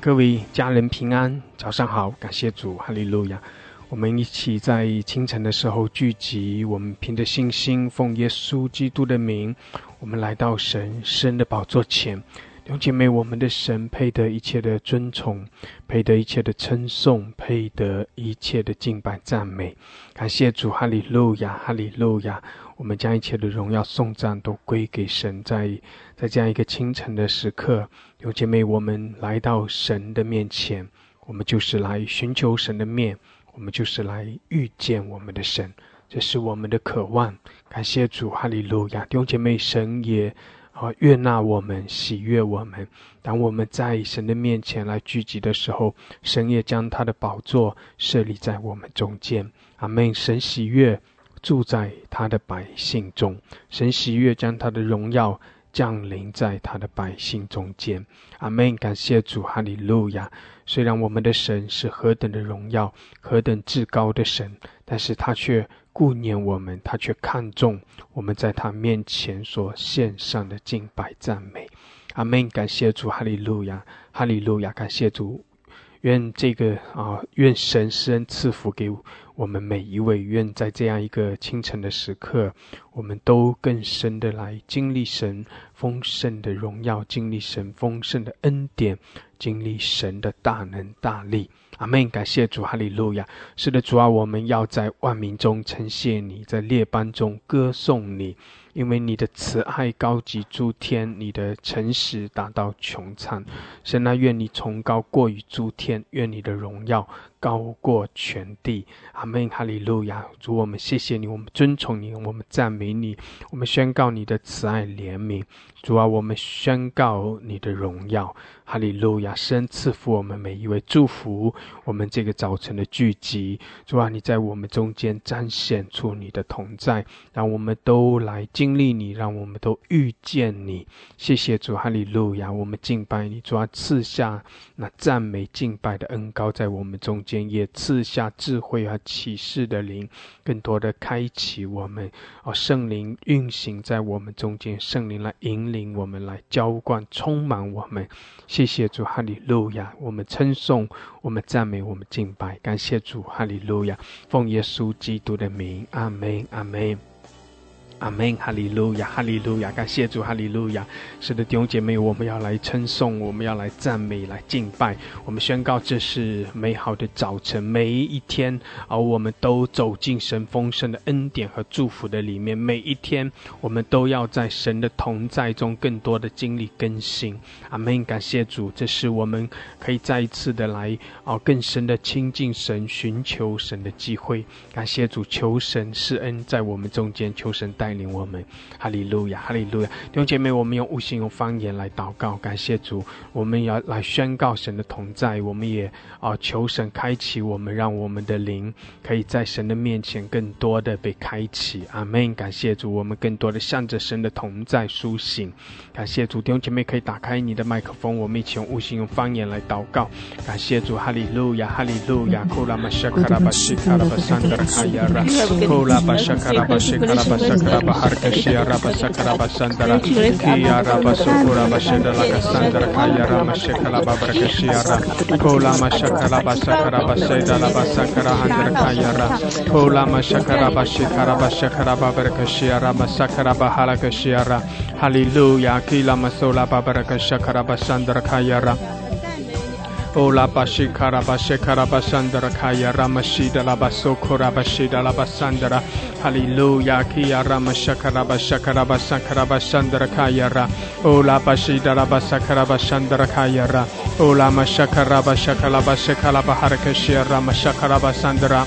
各位家人平安，早上好，感谢主，哈利路亚！我们一起在清晨的时候聚集，我们凭着信心，奉耶稣基督的名，我们来到神圣的宝座前。弟兄姐妹，我们的神配得一切的尊崇，配得一切的称颂，配得一切的敬拜赞美。感谢主，哈利路亚，哈利路亚！我们将一切的荣耀颂赞都归给神。在在这样一个清晨的时刻，弟兄姐妹，我们来到神的面前，我们就是来寻求神的面，我们就是来遇见我们的神，这是我们的渴望。感谢主，哈利路亚！弟兄姐妹，神也。啊，悦纳我们，喜悦我们。当我们在神的面前来聚集的时候，神也将他的宝座设立在我们中间。阿门。神喜悦住在他的百姓中，神喜悦将他的荣耀降临在他的百姓中间。阿门。感谢主，哈利路亚。虽然我们的神是何等的荣耀，何等至高的神，但是他却。顾念我们，他却看重我们在他面前所献上的敬拜赞美。阿门！感谢主，哈利路亚，哈利路亚！感谢主，愿这个啊，愿神施恩赐福给我我们每一位。愿在这样一个清晨的时刻，我们都更深的来经历神丰盛的荣耀，经历神丰盛的恩典，经历神的大能大力。阿门！感谢主，哈利路亚！是的，主啊，我们要在万民中称谢你，在列邦中歌颂你，因为你的慈爱高及诸天，你的诚实达到穹苍。神啊，愿你崇高过于诸天，愿你的荣耀高过全地。阿门！哈利路亚！主，我们谢谢你，我们尊崇你，我们赞美你，我们宣告你的慈爱怜悯。主啊，我们宣告你的荣耀。哈利路亚！神赐福我们每一位，祝福我们这个早晨的聚集。主啊，你在我们中间彰显出你的同在，让我们都来经历你，让我们都遇见你。谢谢主，哈利路亚！我们敬拜你，主啊，赐下那赞美敬拜的恩高在我们中间，也赐下智慧和启示的灵，更多的开启我们。哦，圣灵运行在我们中间，圣灵来引领我们，来浇灌、充满我们。谢谢主，哈利路亚！我们称颂，我们赞美，我们敬拜，感谢主，哈利路亚！奉耶稣基督的名，阿门，阿门。阿门，哈利路亚，哈利路亚，感谢主，哈利路亚。是的，弟兄姐妹，我们要来称颂，我们要来赞美，来敬拜。我们宣告，这是美好的早晨，每一天，而我们都走进神丰盛的恩典和祝福的里面。每一天，我们都要在神的同在中，更多的经历更新。阿门，感谢主，这是我们可以再一次的来，哦，更深的亲近神，寻求神的机会。感谢主，求神施恩在我们中间，求神带。带领我们，哈利路亚，哈利路亚！弟兄姐妹，我们用悟性、用方言来祷告，感谢主。我们要来宣告神的同在，我们也啊求神开启我们，让我们的灵可以在神的面前更多的被开启。阿门！感谢主，我们更多的向着神的同在苏醒。感谢主，弟兄姐妹可以打开你的麦克风，我们一起用悟性、用方言来祷告。感谢主，哈利路亚，哈利路亚！raba harkashia raba sakaraba sandara kia raba sukura bashenda laka sandara kaya rama shekala babrakashia ra kola mashakala basakara baseda laba sakara handra kaya ra kola mashakara bashikara bashakara babrakashia rama sakara bahalakashia ra hallelujah kila masola babrakashakara basandara kaya ra Ola Bashikara Bashikara Basandara Kaya Ramashida Labasokora Bashida Labasandara Hallelujah Kia Ramashakara Bashakara Basakara Basandara Kaya Ra Ola Bashida Labasakara Basandara Kaya Ra Ola Mashakara Bashakala Bashakala Baharakashia Ramashakara Basandara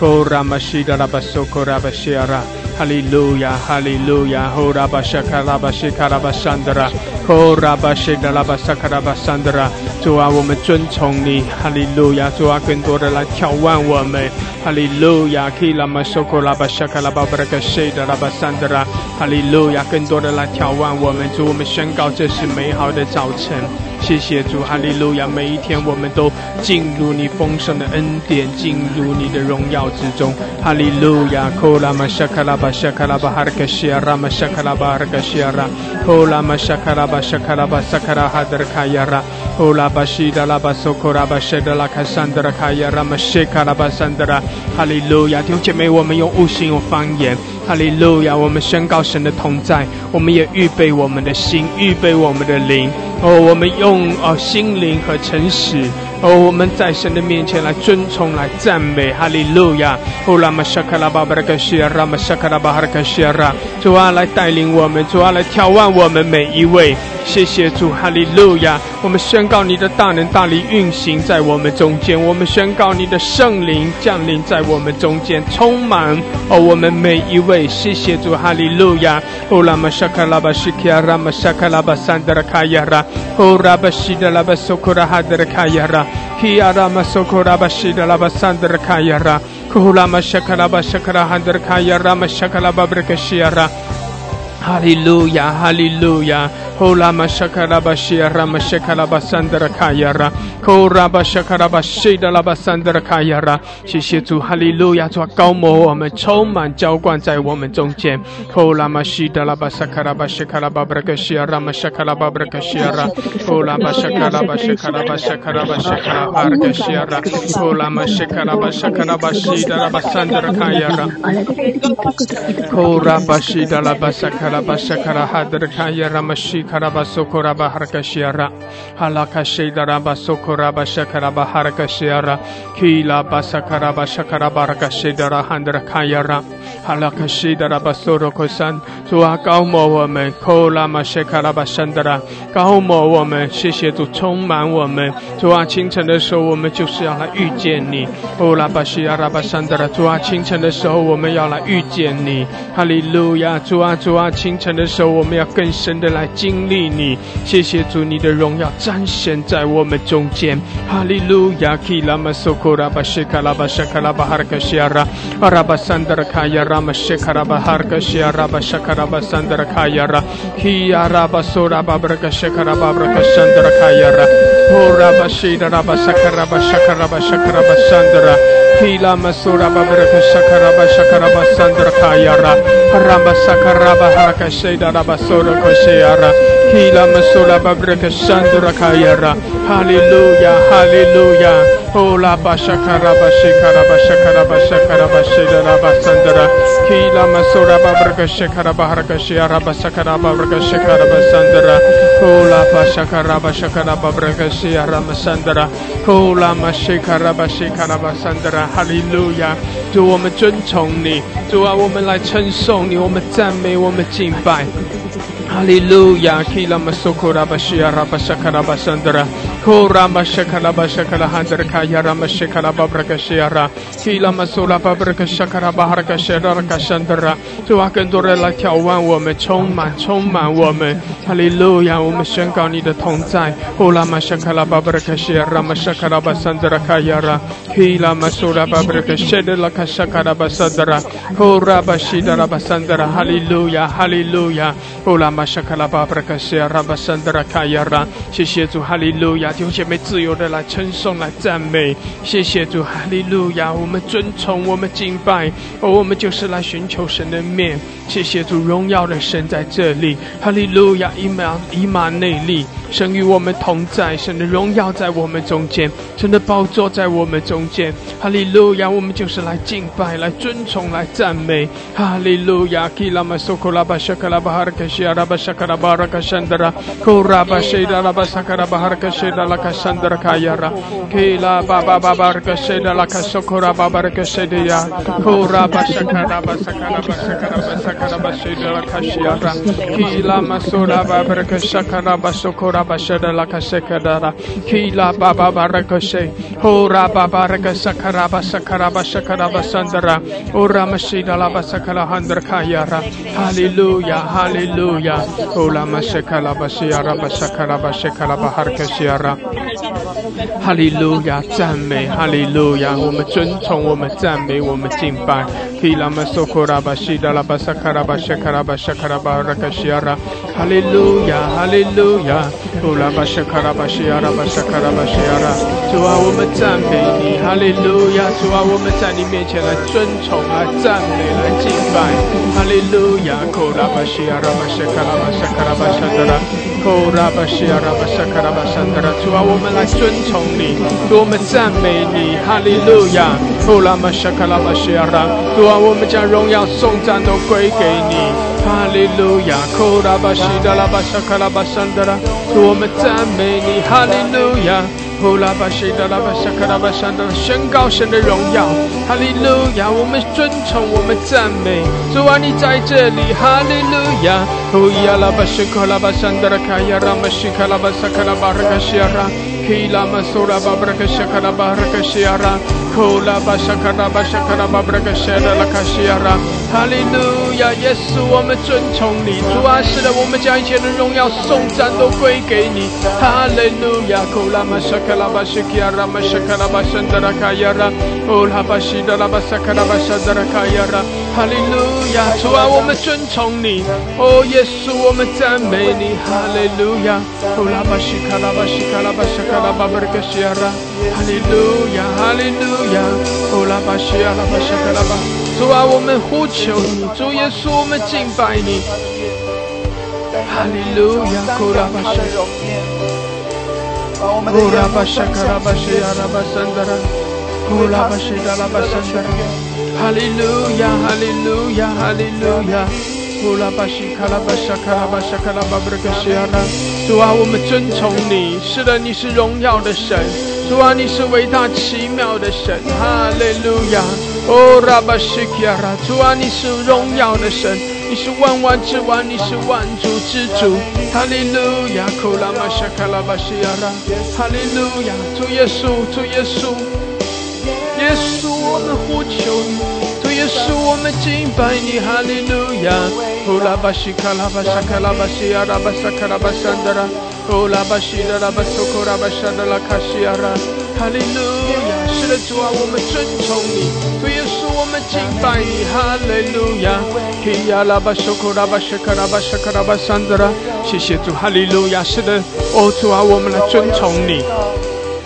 Kora Mashida Labasokora Bashiara 哈利路亚，哈利路亚，呼拉巴夏卡拉巴夏卡拉巴桑德拉，呼拉巴沙卡拉巴沙卡拉巴桑德拉。主啊，我们遵从你，哈利路亚。主啊，更多的来挑战我们，哈利路亚。可以拉玛苏库拉巴沙卡拉巴布拉克西德拉巴桑德拉，哈利路亚。更多的来挑战我们，主，我们宣告这是美好的早晨。谢谢主，哈利路亚！每一天我们都进入你丰盛的恩典，进入你的荣耀之中，哈利路亚！库拉玛夏卡拉巴 Shakalaba Har Gashyara, Shakalaba harkashiara hola Ma Shakalaba Shakalaba Sakara Hadarkayara, Hula Ba Shidala Ba sokora bashida la Ka Sandara Ka Yarama Shakalaba Sandara. Hallelujah, 听姐妹，我们用悟性用方言，Hallelujah，我们宣告神的同在，我们也预备我们的心，预备我们的灵哦，我们用哦心灵和诚实。哦我们在神的面前来尊崇、来赞美，哈利路亚！哦拉玛沙卡拉巴巴拉卡西亚，拉玛沙卡拉巴哈拉卡西亚拉，主啊来带领我们，主啊来眺望我们每一位。谢谢主，哈利路亚！我们宣告你的大能大力运行在我们中间，我们宣告你的圣灵降临在我们中间，充满哦我们每一位。谢谢主，哈利路亚！哦拉玛沙卡拉巴西卡，拉玛沙卡拉巴桑德拉卡亚拉。Oh Rabashida Laba Sokora Hadra Kayara, Kiara Masokura Bashida Labasandra Kayara, Kuhulama Shakala Bashakara Handra Kayara Mashakala Babrikashiara. 哈利路亚，哈利路亚，吼拉玛舍卡拉巴西舍拉玛舍卡拉巴桑德拉卡亚拉，吼拉巴舍卡拉巴西达拉巴桑德拉卡亚拉，谢谢主，哈利路亚，主高牧，我们充满浇灌在我们中间，吼拉玛西达拉巴萨卡拉巴西卡拉巴布格西拉玛舍卡拉巴布格西拉，吼拉巴舍卡拉巴舍卡拉巴舍卡拉巴舍卡拉阿格西拉，吼拉玛舍卡拉巴舍卡拉巴舍达拉巴桑德拉卡亚拉，吼拉巴舍达拉巴萨卡拉。Mashi karaba sokoraba harakashiara Halakashi Darabasokora Bashakara Baharakashiara kila basakaraba shakaraba harakashidara handra kayara halaka sheidaraba sorokosan 主啊，高摩我们，扣拉玛谢卡拉巴山德拉，高摩我们，谢谢主充满我们。主啊，清晨的时候，我们就是要来遇见你。哦拉巴西亚拉巴山德拉，主啊，清晨的时候，我们要来遇见你。哈利路亚，主啊，主啊，清晨的时候，我们要更深的来经历你。谢谢主，你的荣耀彰显在我们中间。哈利路亚，基拉玛苏库拉巴谢卡拉巴谢卡拉巴哈克西亚拉，阿拉巴山德拉卡亚拉玛谢卡拉巴哈克西亚拉巴谢卡拉巴山德拉卡亚拉，希亚拉巴苏拉巴布拉卡谢卡拉巴布拉卡山德拉卡亚拉，哦拉巴西达拉巴萨卡拉巴谢卡拉巴谢卡拉巴山德拉。Kila Masura ra ba Shakaraba Sandrakayara Ramba Sakaraba Harakasheda Rabasura Koshayara Kila Masura Babaraka Sandrakayara haraka sheda raba sora kosheyara Kila masura babraka sandra kayara Hallelujah, hallelujah Ola bashakaraba shakaraba shakaraba shakaraba sheda raba sandra Kila masura babraka shakaraba haraka sheyaraba sakaraba babraka shakaraba sandra Ola bashakaraba shakaraba babraka sheyaraba sandra Ola mashakaraba shakaraba sandra 哈利路亚！主，我们尊崇你，主啊，我们来称颂你，我们赞美，我们敬拜。哈利路亚！Kila masukura bashia rabashakara basandra Kura mashakala bashakala handra kaya ramashakala babrakashiara Kila masula babrakashakara baharakashara rakashandra 主啊，更多人来眺望我们，充满，充满我们。哈利路亚！我们宣告你的同在。Kula mashakala babrakashiara mashakala basandra kaya ra Kila masula babrakashara rakashakara basandra Kura bashida rabasandra 哈利路亚！哈利路亚！Kula 玛莎卡拉巴布拉卡西亚拉巴山德拉卡亚拉，谢谢主，哈利路亚！弟兄姐妹自由的来称颂、来赞美，谢谢主，哈利路亚！我们尊崇、我们敬拜，而我们就是来寻求神的面。谢谢主，荣耀的神在这里，哈利路亚！以马以马内利，神与我们同在，神的荣耀在我们中间，神的宝座在我们中间，哈利路亚！我们就是来敬拜、来尊崇、来赞美，哈利路亚！基拉玛苏库拉巴沙卡拉巴哈尔卡西亚拉。Shakara Baraka Shandra, Kuraba Sheda Laba Sakara Baharaka Sheda Laka Shandra Kayara, Kila Baba Babaraka Sheda Laka Sokora Babaraka Shedia, Kuraba Shakara Basakara Basakara Basakara Basheda Laka Shiara, Kila Masura Babaraka Shakara Basokora Basheda Laka Sekadara, Kila Baba Baraka She, Hora Babaraka Sakara Basakara Basakara Basandra, Ura Mashida Laba Sakara Handra Kayara, Hallelujah, Hallelujah. Ola mashekala bashiara bashakala bashekala bahar 哈利路亚，赞美哈利路亚，我们尊崇，我们赞美，我们敬拜。哈利路亚，哈利路亚，主啊，我们赞美你，哈利路亚，主啊，我们在你面前来尊崇，来赞美，来敬拜，哈利路亚，库拉巴西亚拉巴谢卡拉巴谢卡拉巴沙德拉，库拉巴西亚拉巴谢卡拉巴沙德拉，主啊，我们来尊崇你，我们赞美你，哈利路亚，库拉巴谢卡拉巴西亚拉，主啊，我们将荣耀颂赞都归给你，哈利路亚，库拉巴西达拉巴谢卡拉巴沙德拉，主我们赞美你，哈利路亚。呼啦巴西达拉巴沙卡拉巴沙的宣告神的荣耀，哈利路亚！我们尊崇，我们赞美，主啊，你在这里，哈利路亚！呼呀拉巴西卡拉巴沙德拉卡呀拉巴西卡拉巴沙卡拉巴拉卡西亚拉，基拉马苏拉巴布拉卡西卡拉巴拉卡西亚拉，呼啦巴沙卡拉巴沙卡拉巴布拉卡西达拉卡西亚拉，哈利路亚！耶稣，我们尊崇你，主啊，是的，我们将一切的荣耀颂赞都归给你，哈利路亚！呼啦马沙。kalabashikiara mashakalabashandara kayara olhabashidalabasakalabasadara kayara 哈利路亚，主啊，我们尊崇你，哦，耶稣，我们赞美你，哈利路亚，哦，拉巴西卡拉巴西卡拉巴西卡拉巴布尔格西亚拉，哈利路亚，哈利路亚，哦，拉巴西亚拉巴西卡拉巴，主啊，我们呼求你，主耶稣，我们敬拜你，哈利路亚，哦，拉巴西。哈利路亚，哈利路亚，哈利路亚。呼啦巴西卡拉巴沙卡拉巴沙卡拉巴布勒西亚拉，主啊，我们尊崇你，是的，你是荣耀的神，主啊，你是伟大奇妙的神，哈利路亚，哦拉巴西卡拉，主啊，你是荣耀的神，你是万万之王，你是万主之主，哈利路亚，库拉巴沙卡拉巴西亚拉，哈利路亚，主耶稣，主耶稣。稣，我们呼求你，主耶稣，我们敬拜你，哈利路亚，库拉巴西卡拉巴沙卡拉巴西亚拉巴沙卡拉巴山德拉，库拉巴西德拉巴苏库拉巴沙德拉卡西亚拉，哈利路亚，是的主啊，我们尊崇你，主耶稣。我们敬拜你，哈利路亚！希亚拉巴苏库拉巴什卡拉巴什卡拉巴桑德拉，谢谢主，哈利路亚！是的，哦主啊，我们来尊崇你。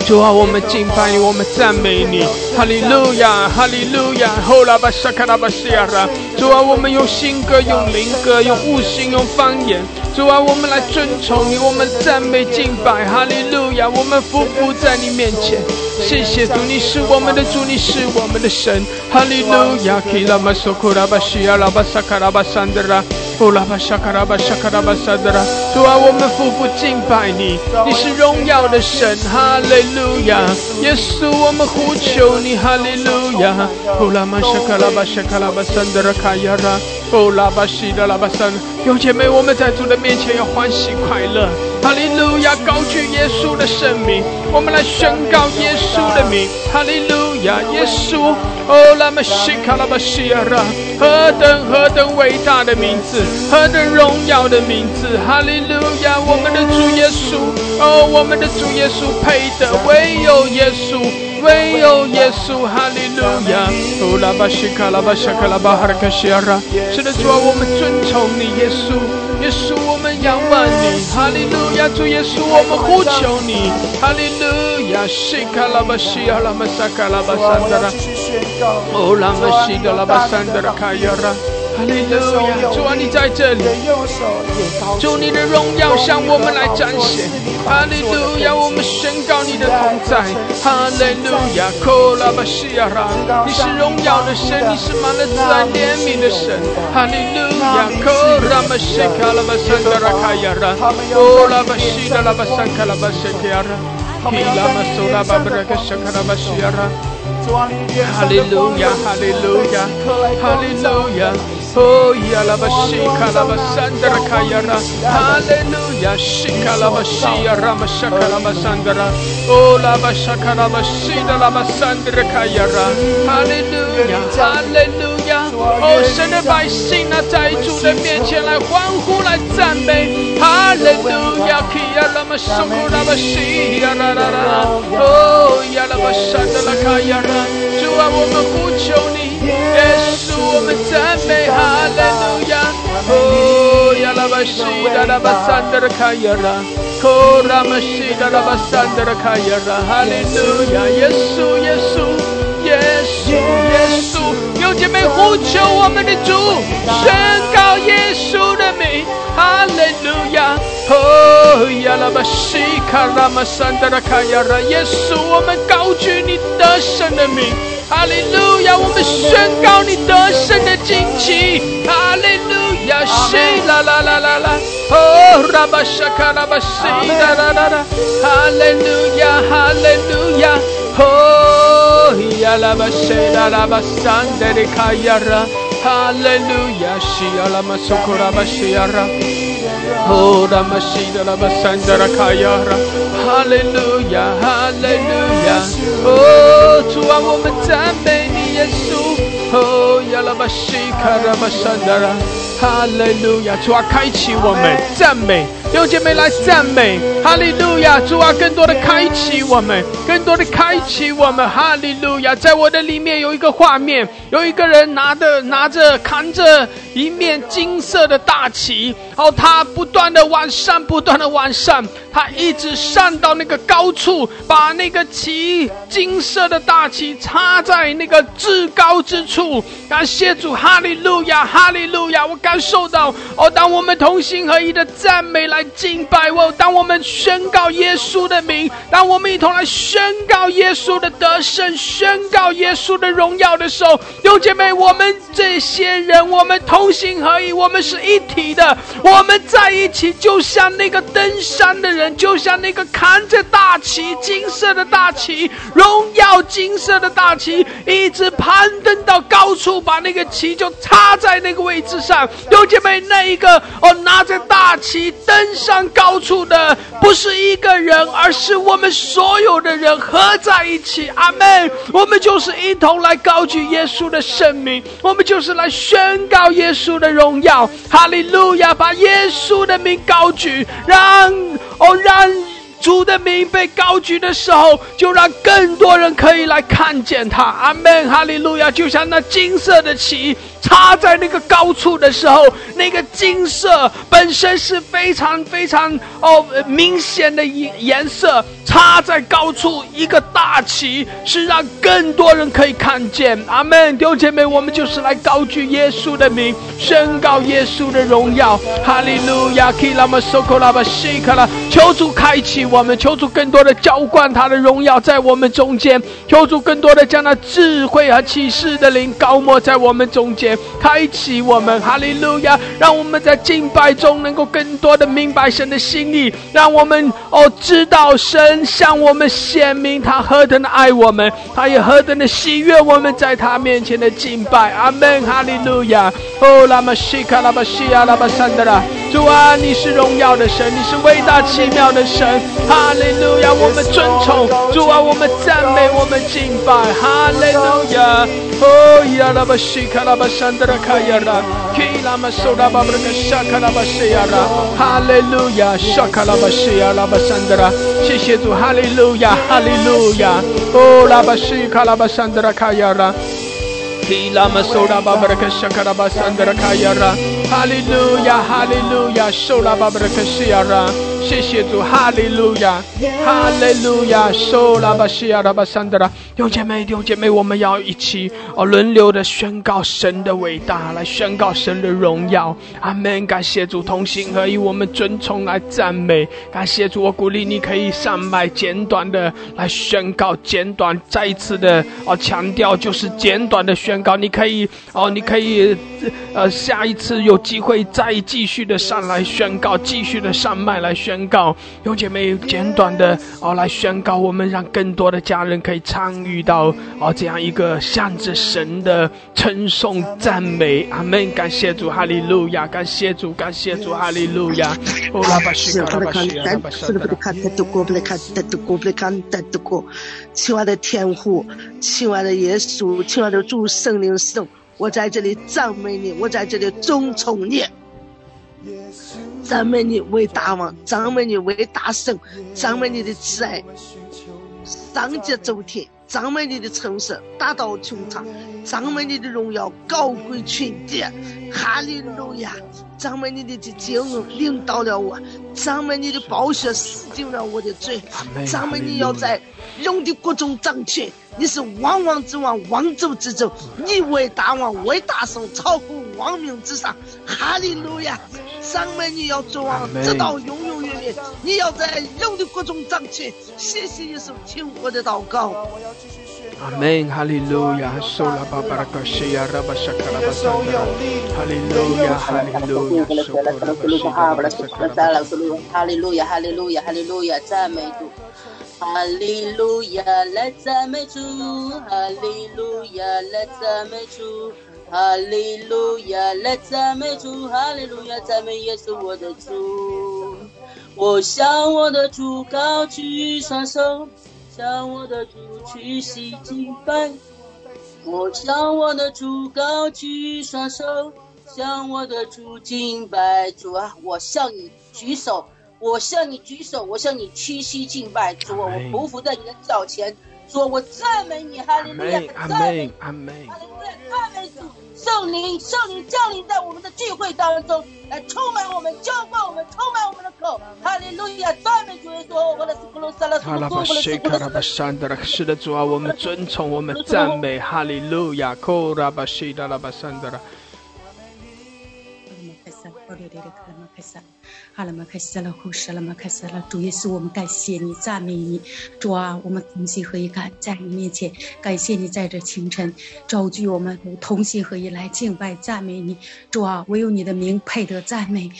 主啊，我们敬拜你，我们赞美你，哈利路亚，哈利路亚，吼拉巴沙卡拉巴西亚拉。主啊，我们用新歌，用灵歌，用悟性，用方言。主啊，我们来尊崇你，我们赞美敬拜，哈利路亚，我们匍匐在你面前。谢谢主，你是我们的主，你是我们的神，哈利路亚。基拉马苏库拉巴西亚拉巴沙卡拉巴桑德拉。哦，拉巴沙卡拉巴沙卡拉巴萨德拉，主啊，我们夫妇敬拜你，你是荣耀的神，哈利路亚，耶稣，我们呼求你，哈利路亚。哦，拉巴沙卡拉巴沙卡拉巴萨德拉卡亚拉，哦，拉巴西德拉巴萨，有姐妹，我们在主的面前要欢喜快乐，哈利路亚，高举耶稣的圣名，我们来宣告耶稣的名，哈利路亚，耶稣，哦，拉玛西卡拉巴西亚拉，何等何等伟大的名字！何等荣耀的名字，哈利路亚！我们的主耶稣，哦，我们的主耶稣配得，唯有耶稣，唯有耶稣，哈利路亚！哦，拉巴西卡拉巴西卡拉巴哈卡西亚拉，是的主啊，我们尊崇你，耶稣，耶稣，我们仰望你，哈利路亚！主耶稣，我们呼求你，哈利路亚！西卡拉巴西阿拉马萨卡拉巴萨达拉，哦，拉巴西德拉巴萨达拉卡亚拉。哈利路亚，主啊，你在这里，主你的荣耀向我们来展现。哈利路亚，我们宣告你的同在。哈利路亚，科拉巴西亚拉，你是荣耀的神，你是满了慈爱怜悯的神。哈利路亚，科拉巴西卡拉巴桑德拉卡亚拉，科拉巴西达拉巴桑卡拉巴西卡亚拉，基拉马苏拉巴布拉克沙卡拉巴西亚拉。哈利路亚，哈利路亚，哈利路亚。主啊，我们呼求你。耶稣，我们赞美，哈利路亚！哦呀拉玛西的拉玛山的拉卡呀啦！哦拉玛西的拉玛山的拉卡呀啦！哈利路亚！耶稣，耶稣。耶稣，耶稣，有姐妹呼求我们的主，宣告耶稣的名，哈利路亚！哦亚拉巴西卡拉玛山达拉卡亚拉，耶稣，我们高举你得胜的名，哈利路亚！我们宣告你得胜的旌旗，哈利路亚！西啦啦啦啦啦，哦拉巴沙卡拉巴西啦啦啦啦，哈利路亚，哈利路亚，哦。ya la basera la basande de kayara hallelujah shia la masokora bashiara oh la mashida la basandara kayara hallelujah hallelujah oh 主啊，我们赞美你，耶稣。哦！主啊，开启我们赞美。弟兄姐妹来赞美，哈利路亚！主啊，更多的开启我们，更多的开启我们，哈利路亚！在我的里面有一个画面，有一个人拿着拿着扛着一面金色的大旗，哦，他不断的往上，不断的往上，他一直上到那个高处，把那个旗金色的大旗插在那个至高之处。感谢主，哈利路亚，哈利路亚！我感受到，哦，当我们同心合一的赞美来。敬拜哦！当我们宣告耶稣的名，当我们一同来宣告耶稣的得胜，宣告耶稣的荣耀的时候，弟兄姐妹，我们这些人，我们同心合一，我们是一体的，我们在一起，就像那个登山的人，就像那个扛着大旗、金色的大旗、荣耀金色的大旗，一直攀登到高处，把那个旗就插在那个位置上。有姐妹，那一个哦，拿着大旗登。上高处的不是一个人，而是我们所有的人合在一起。阿门。我们就是一同来高举耶稣的圣名，我们就是来宣告耶稣的荣耀。哈利路亚！把耶稣的名高举，让哦让主的名被高举的时候，就让更多人可以来看见他。阿门。哈利路亚！就像那金色的旗。插在那个高处的时候，那个金色本身是非常非常哦明显的颜颜色。插在高处一个大旗，是让更多人可以看见。阿门，弟兄姐妹，我们就是来高举耶稣的名，宣告耶稣的荣耀。哈利路亚！求主开启我们，求主更多的浇灌他的荣耀在我们中间，求主更多的将那智慧和启示的灵高抹在我们中间。开启我们，哈利路亚！让我们在敬拜中能够更多的明白神的心意，让我们哦知道神向我们显明他何等的爱我们，他也何等的喜悦我们在他面前的敬拜。阿门，哈利路亚！哦，拉玛西卡拉巴西亚拉巴山德拉，主啊，你是荣耀的神，你是伟大奇妙的神，哈利路亚！我们尊崇主啊，我们赞美，我们敬拜，哈利路亚！哦，亚拉巴西卡拉巴山。Shandra Kayara, Kilama Hallelujah, Labasandra, Shishitu, Hallelujah, Hallelujah, Oh Labashi Kalabasandra Kayara. Kila Masoda Babraka Shakala Basandra Kayara, Hallelujah, Hallelujah, Shola Babraka Shiara. 谢谢主，哈利路亚，哈利路亚，受拉巴西亚拉巴山德拉，弟兄姐妹，弟兄姐妹，我们要一起哦，轮流的宣告神的伟大，来宣告神的荣耀。阿门！感谢主，同心合一，我们尊崇来赞美。感谢主，我鼓励你可以上麦简短的来宣告，简短再一次的哦强调，就是简短的宣告。你可以哦，你可以呃下一次有机会再继续的上来宣告，继续的上麦来宣。告，有姐妹简短的哦来宣告，我们让更多的家人可以参与到哦这样一个向着神的称颂赞美。阿门！感谢主，哈利路亚！感谢主，感谢主，哈利路亚！哦，拉巴西卡，拉巴西亚，拉巴西亚，拉巴亲爱的天父，亲爱的耶稣，亲爱的主圣灵圣。我在这里赞美你，我在这里尊崇你，赞美你为大王，赞美你为大圣，赞美你的慈爱，上界走天。赞美你的诚实达到穹苍，赞美你的荣耀高贵群地，哈利路亚！赞美你的这救恩领导了我，赞美你的宝血洗净了我的罪，赞美你要在荣的国中掌权，你是王王之王，王族之主，你为大王，为大圣，超乎王命之上，哈利路亚！赞美你要做王，直到永你要在荣的国中长起。谢谢耶稣，听我的祷告。阿门，哈利路亚，受拉巴巴拉卡西亚拉巴沙卡拉巴萨德，哈利路亚，哈利路亚，受拉巴巴拉西卡拉巴萨德，哈利路亚，哈利路亚，哈利路亚，赞美主，哈利路亚，来赞美主，哈利路亚，来赞美主，哈利路亚，来赞美主，哈利路亚，赞美耶稣我的主，我向我的主高举双手。向我的主屈膝敬拜，我向我的主高举双手，向我的主敬拜。主啊，我向你举手，我向你举手，我向你屈膝敬拜。主啊，我匍匐在你的脚前，我赞美你，哈利路亚，赞美，哈利路亚，赞美主。圣灵，圣灵降临在我们的聚会当中，来充满我们，浇灌我们，充满我们的口。哈利路亚，赞美主耶稣！我的斯库萨拉苏库布西卡拉巴山德拉，是的，主啊，我们尊崇，我们赞美，哈利路亚，库拉巴西达拉巴山德拉。哈了吗，开始了，护士了吗，开始了。主耶稣，我们感谢你，赞美你。主啊，我们同心合一，感在你面前，感谢你在这清晨召聚我们同心合一来敬拜赞美你。主啊，唯有你的名配得赞美。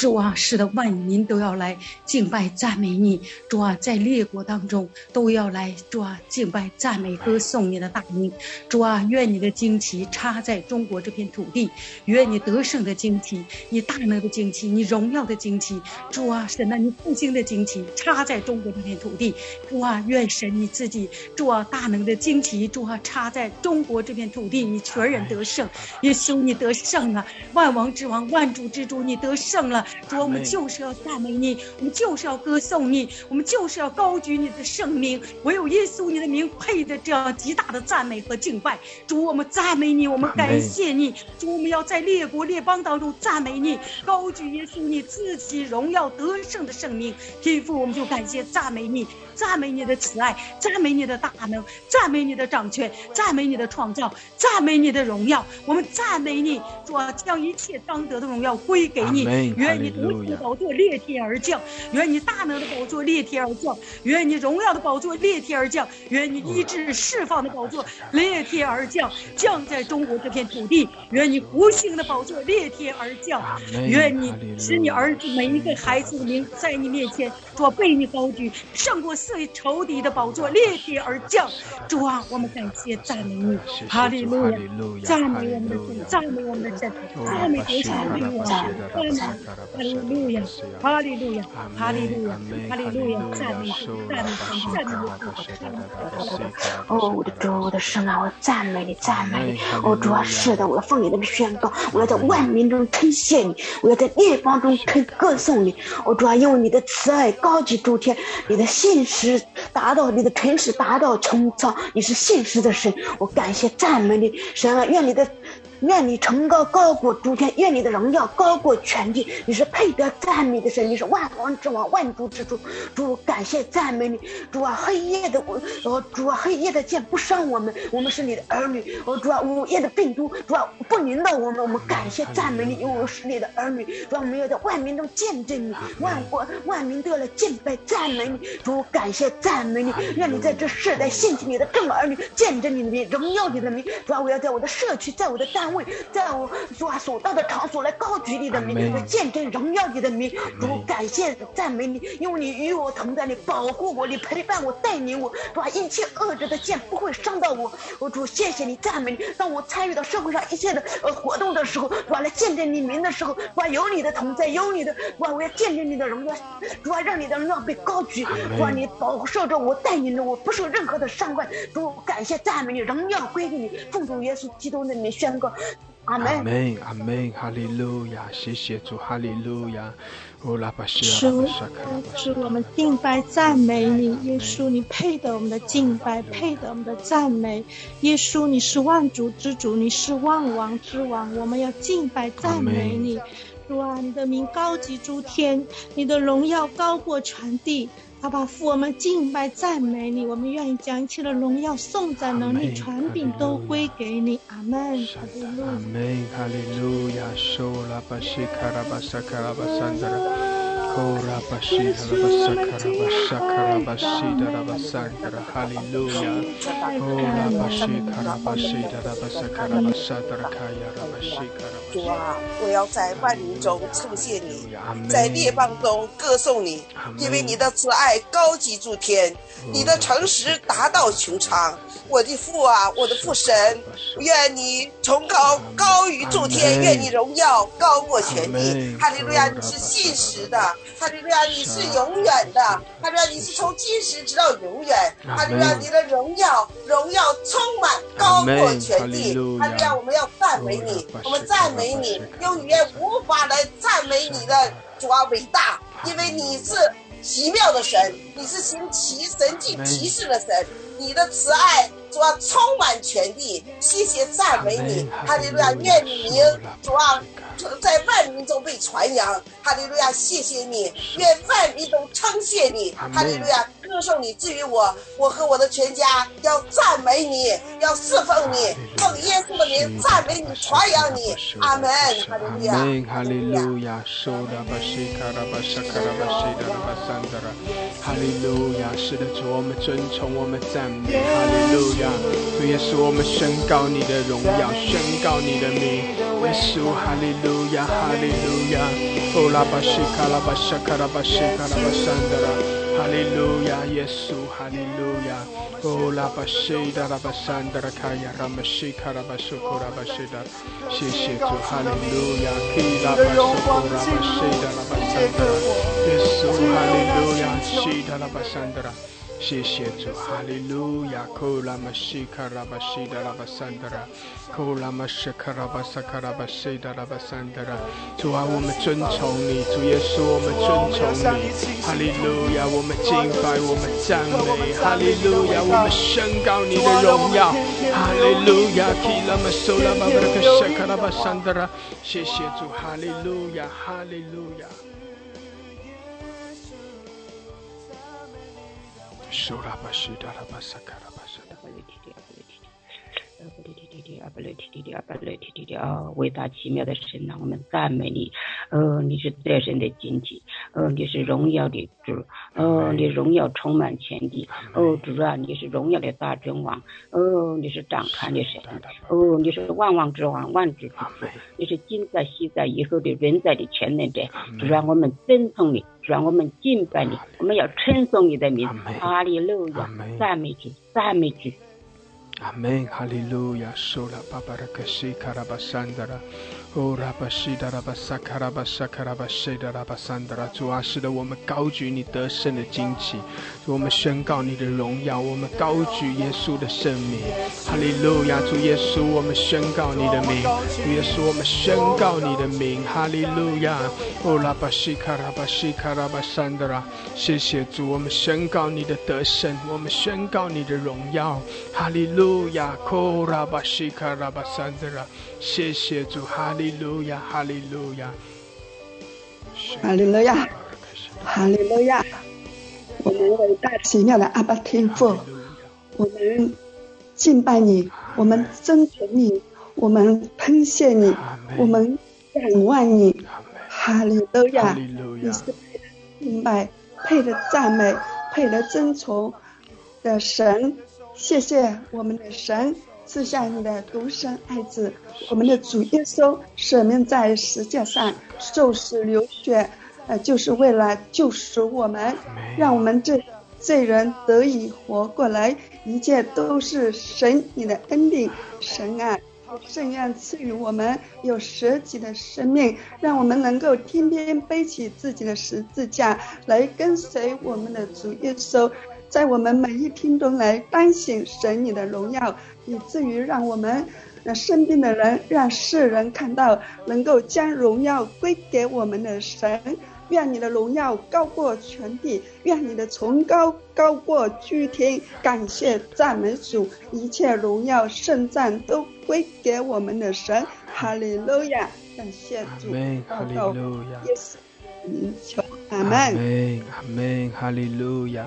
主啊，是的，万民都要来敬拜赞美你。主啊，在列国当中都要来主啊敬拜赞美歌颂你的大名。主啊，愿你的旌旗插在中国这片土地，愿你得胜的旌旗，你大能的旌旗，你荣耀的旌旗。主啊，神啊，你复兴的旌旗插在中国这片土地。主啊，愿神你自己，主啊，大能的旌旗，主啊，插在中国这片土地，你全然得胜。耶稣，你得胜了，万王之王，万主之主，你得胜了。主，我们就是要赞美你，我们就是要歌颂你，我们就是要高举你的圣名。唯有耶稣，你的名配得这样极大的赞美和敬拜。主，我们赞美你，我们感谢你。主，我们要在列国列邦当中赞美你，高举耶稣你自己荣耀得胜的圣名。天父，我们就感谢赞美你。赞美你的慈爱，赞美你的大能，赞美你的掌权，赞美你的创造，赞美你的荣耀。我们赞美你，主啊，将一切当得的荣耀归给你。愿你独自的宝座裂天而降，愿你大能的宝座裂天而降，愿你荣耀的宝座裂天而降，愿你医治释放的宝座裂天而降，降在中国这片土地。愿你福星的宝座裂天而降，愿你使你儿子每一个孩子的名在你面前，主被你高举，胜过。对仇敌的宝座裂地而降，主啊，我们感谢赞美你，哈利路亚，赞美我们的主，赞美我们的神，赞美主，赞美我们，赞美哈利路亚，哈利路亚，哈利路亚，哈利路亚，赞美主，赞美神，赞美主。哦，我的主，我的神啊，我赞美你，赞美你。哦，主啊，是的，我要奉你的宣告，我要在万民中称谢你，我要在列邦中称歌颂你。哦，主啊，用你的慈爱高举诸天，你的信实。是达到你的城市，达到穹苍，你是现实的神，我感谢赞美你，神啊，愿你的。愿你崇高高过诸天，愿你的荣耀高过全地。你是配得赞美的神，你是万王之王，万主之主。主感谢赞美你，主啊，黑夜的我，哦，主啊，黑夜的剑不伤我们，我们是你的儿女。哦，主啊，午夜的病毒，主啊，不临到我们，我们感谢赞美你，因为我们是你的儿女。主啊，我们要在万民中见证你，万国万民都要来敬拜赞美你。主感谢赞美你，愿你在这世代兴起你的正儿女，见证你的名，荣耀你的名。主啊，我要在我的社区，在我的单。在我所所到的场所来高举你的名，来见证荣耀你的名。主感谢赞美你，因为你与我同在，你保护我，你陪伴我，带领我，把一切恶者的剑不会伤到我。我主谢谢你，赞美你。当我参与到社会上一切的呃活动的时候，主来见证你名的时候，主有你的同在，有你的，主我要见证你的荣耀，主啊让你的荣耀被高举，主啊你保守着我，带领着我，不受任何的伤害。主感谢赞美你，荣耀归给你，奉主耶稣基督的名宣告。阿门，阿门，阿门，哈利路亚，谢谢主，哈利路亚。哦，拉巴西是，是我们敬拜赞美你，耶稣，你配得我们的敬拜，配得我们的赞美。耶稣，你是万主之主，你是万王之王，我们要敬拜赞美你。主啊，你的名高级诸天，你的荣耀高过全地。阿爸父，我们敬拜赞美你，我们愿意将一切的荣耀、颂赞、能力、权柄都归给你。阿门。阿门。哈利路亚。苏拉巴西卡拉巴萨卡拉巴桑德拉，库拉巴西卡拉巴萨卡拉巴萨卡拉巴西德拉巴桑，哈利路亚。库拉巴西卡拉巴西德拉巴萨卡拉巴萨德拉卡亚拉巴西卡拉。主，我要在万民中称谢你，在列邦中歌颂你，因为你的慈爱。高级诸天，你的诚实达到穹苍。我的父啊，我的父神，愿你崇高高于诸天，愿你荣耀高过全地。哈利路亚，你是信实的。哈利路亚，你是永远的。哈利路亚，你是从今时直到永远。哈利路亚，你的荣耀荣耀充满高过全地。哈利路亚，我们要赞美你，我们赞美你，用语言无法来赞美你的主啊伟大，因为你是奇妙的神，你是行奇神迹奇事的神，你的慈爱。主啊，充满全地，谢谢赞美你，哈利路亚，愿你名主啊，在万民中被传扬，哈利路亚，谢谢你，愿万民都称谢你，哈利路亚，歌颂你。至于我，我和我的全家要赞美你，要侍奉你，奉耶稣的名赞美你，传扬你，阿门，哈利路亚，哈利路亚，哈利路亚，是的，主我们尊崇，我们赞美，哈利路亚。主耶稣，我们宣告你的荣耀，宣告你的名。耶稣，哈利路亚，哈利路亚。哦，拉巴西卡拉巴沙卡拉巴西卡拉巴山德拉，哈利路亚，耶稣，哈利路亚。哦，拉巴西达拉巴山德拉卡亚拉巴西卡拉巴苏库拉巴西达，谢谢主，哈利路亚。基拉巴苏库拉巴西达拉巴山德拉，耶稣，哈利路亚，西达拉巴山德拉。谢谢主，哈利路亚！库拉玛西卡拉巴西达拉巴桑德拉，库拉玛西卡拉巴萨卡拉巴西达拉巴桑德拉。主啊，我们尊崇你，主耶稣，我们尊崇你，哈利路亚！我们敬拜，我们赞美，哈利路亚！我们宣告你的荣耀，哈利路亚！库拉玛苏拉巴布拉克西卡拉巴桑德拉，谢谢主，哈利路亚，哈利路亚。苏阿巴勒提提提，阿巴勒提提提啊！伟大奇妙的神呐，我们赞美你。呃，你是得胜的经济，呃，你是荣耀的主，呃，你荣耀充满全地。哦，主啊，你是荣耀的大君王，哦，你是掌权的神，哦，你是万王之王，万主之主，你是今在、昔在、以后的人在的全能者。主啊，我们尊崇你，主啊，我们敬拜你，我们要称颂你的名。哈利路亚，赞美主，赞美主。阿门，哈利路哦，拉巴西达拉巴萨卡拉巴萨卡拉巴西达拉巴桑德拉，主啊，是的，我们高举你得胜的旌旗，我们宣告你的荣耀，我们高举耶稣的圣名，哈利路亚，主耶稣，我们宣告你的名，主耶稣，我们宣告你的名，哈利路亚。哦，拉巴西卡拉巴西卡拉巴桑德拉，谢谢主，我们宣告你的得胜，我们宣告你的荣耀，哈利路亚。哦，拉巴西卡拉巴桑德拉，谢谢主，哈。哈利路亚，哈利路亚，哈利路亚，哈利路亚！我们伟大奇妙的阿巴天父，我们敬拜你，我们尊崇你，我们喷谢你，我们仰望你。哈利路亚！你是敬拜、配的赞美、配的尊崇的神。谢谢我们的神。赐下你的独生爱子，我们的主耶稣舍命在世界上受死流血，呃，就是为了救赎我们，让我们这罪人得以活过来。一切都是神你的恩典，神啊，圣愿赐予我们有舍己的生命，让我们能够天天背起自己的十字架来跟随我们的主耶稣，在我们每一天中来当醒神你的荣耀。以至于让我们，那生病的人，让世人看到，能够将荣耀归给我们的神。愿你的荣耀高过全地，愿你的崇高高过诸天。感谢赞美主，一切荣耀圣赞都归给我们的神。哈利路亚！感谢主，阿门。哈利路亚。阿门。哈利路亚。阿门。哈利路亚。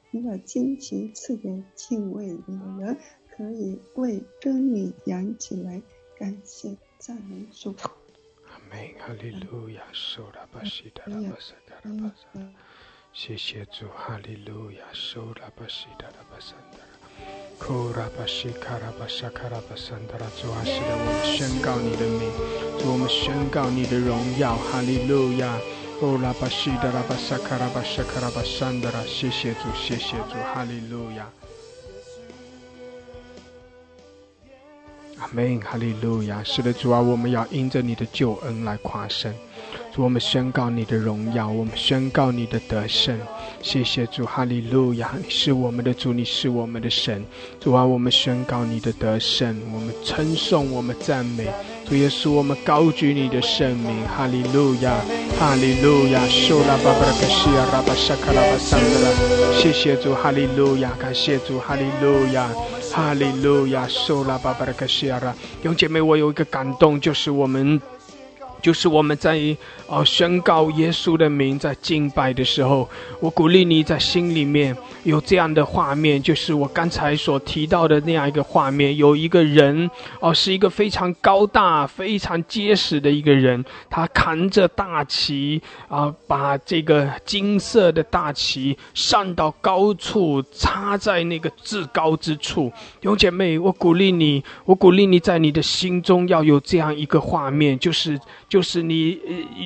你把金钱赐给敬畏你的人，可以为真理扬起来。感谢赞美主。阿门，哈利路亚，受拉巴西达拉巴萨达拉巴萨，谢谢主，哈利路亚，受拉巴西达拉巴萨达拉，库拉巴西卡拉巴沙卡拉巴萨达拉，主啊，是的，我们宣告你的名，主，我们宣告你的荣耀，哈利路亚，库拉巴西达拉巴萨卡拉巴萨卡拉巴萨达拉，谢谢主，谢谢主，哈利路亚。阿门，哈利路亚！是的，主啊，我们要因着你的救恩来夸胜。主，我们宣告你的荣耀，我们宣告你的得胜。谢谢主，哈利路亚！你是我们的主，你是我们的神。主啊，我们宣告你的得胜，我们称颂，我们赞美主耶稣，我们高举你的圣名，哈利路亚，哈利路亚！受拉巴巴拉克西亚拉巴沙卡拉巴桑德拉，谢谢主，哈利路亚！感谢主，哈利路亚。哈利路亚，受拉巴巴的克西亚拉，弟兄姐妹，我有一个感动，就是我们。就是我们在哦宣告耶稣的名，在敬拜的时候，我鼓励你在心里面有这样的画面，就是我刚才所提到的那样一个画面，有一个人哦，是一个非常高大、非常结实的一个人，他扛着大旗啊，把这个金色的大旗上到高处，插在那个至高之处。兄姐妹，我鼓励你，我鼓励你在你的心中要有这样一个画面，就是。就是你，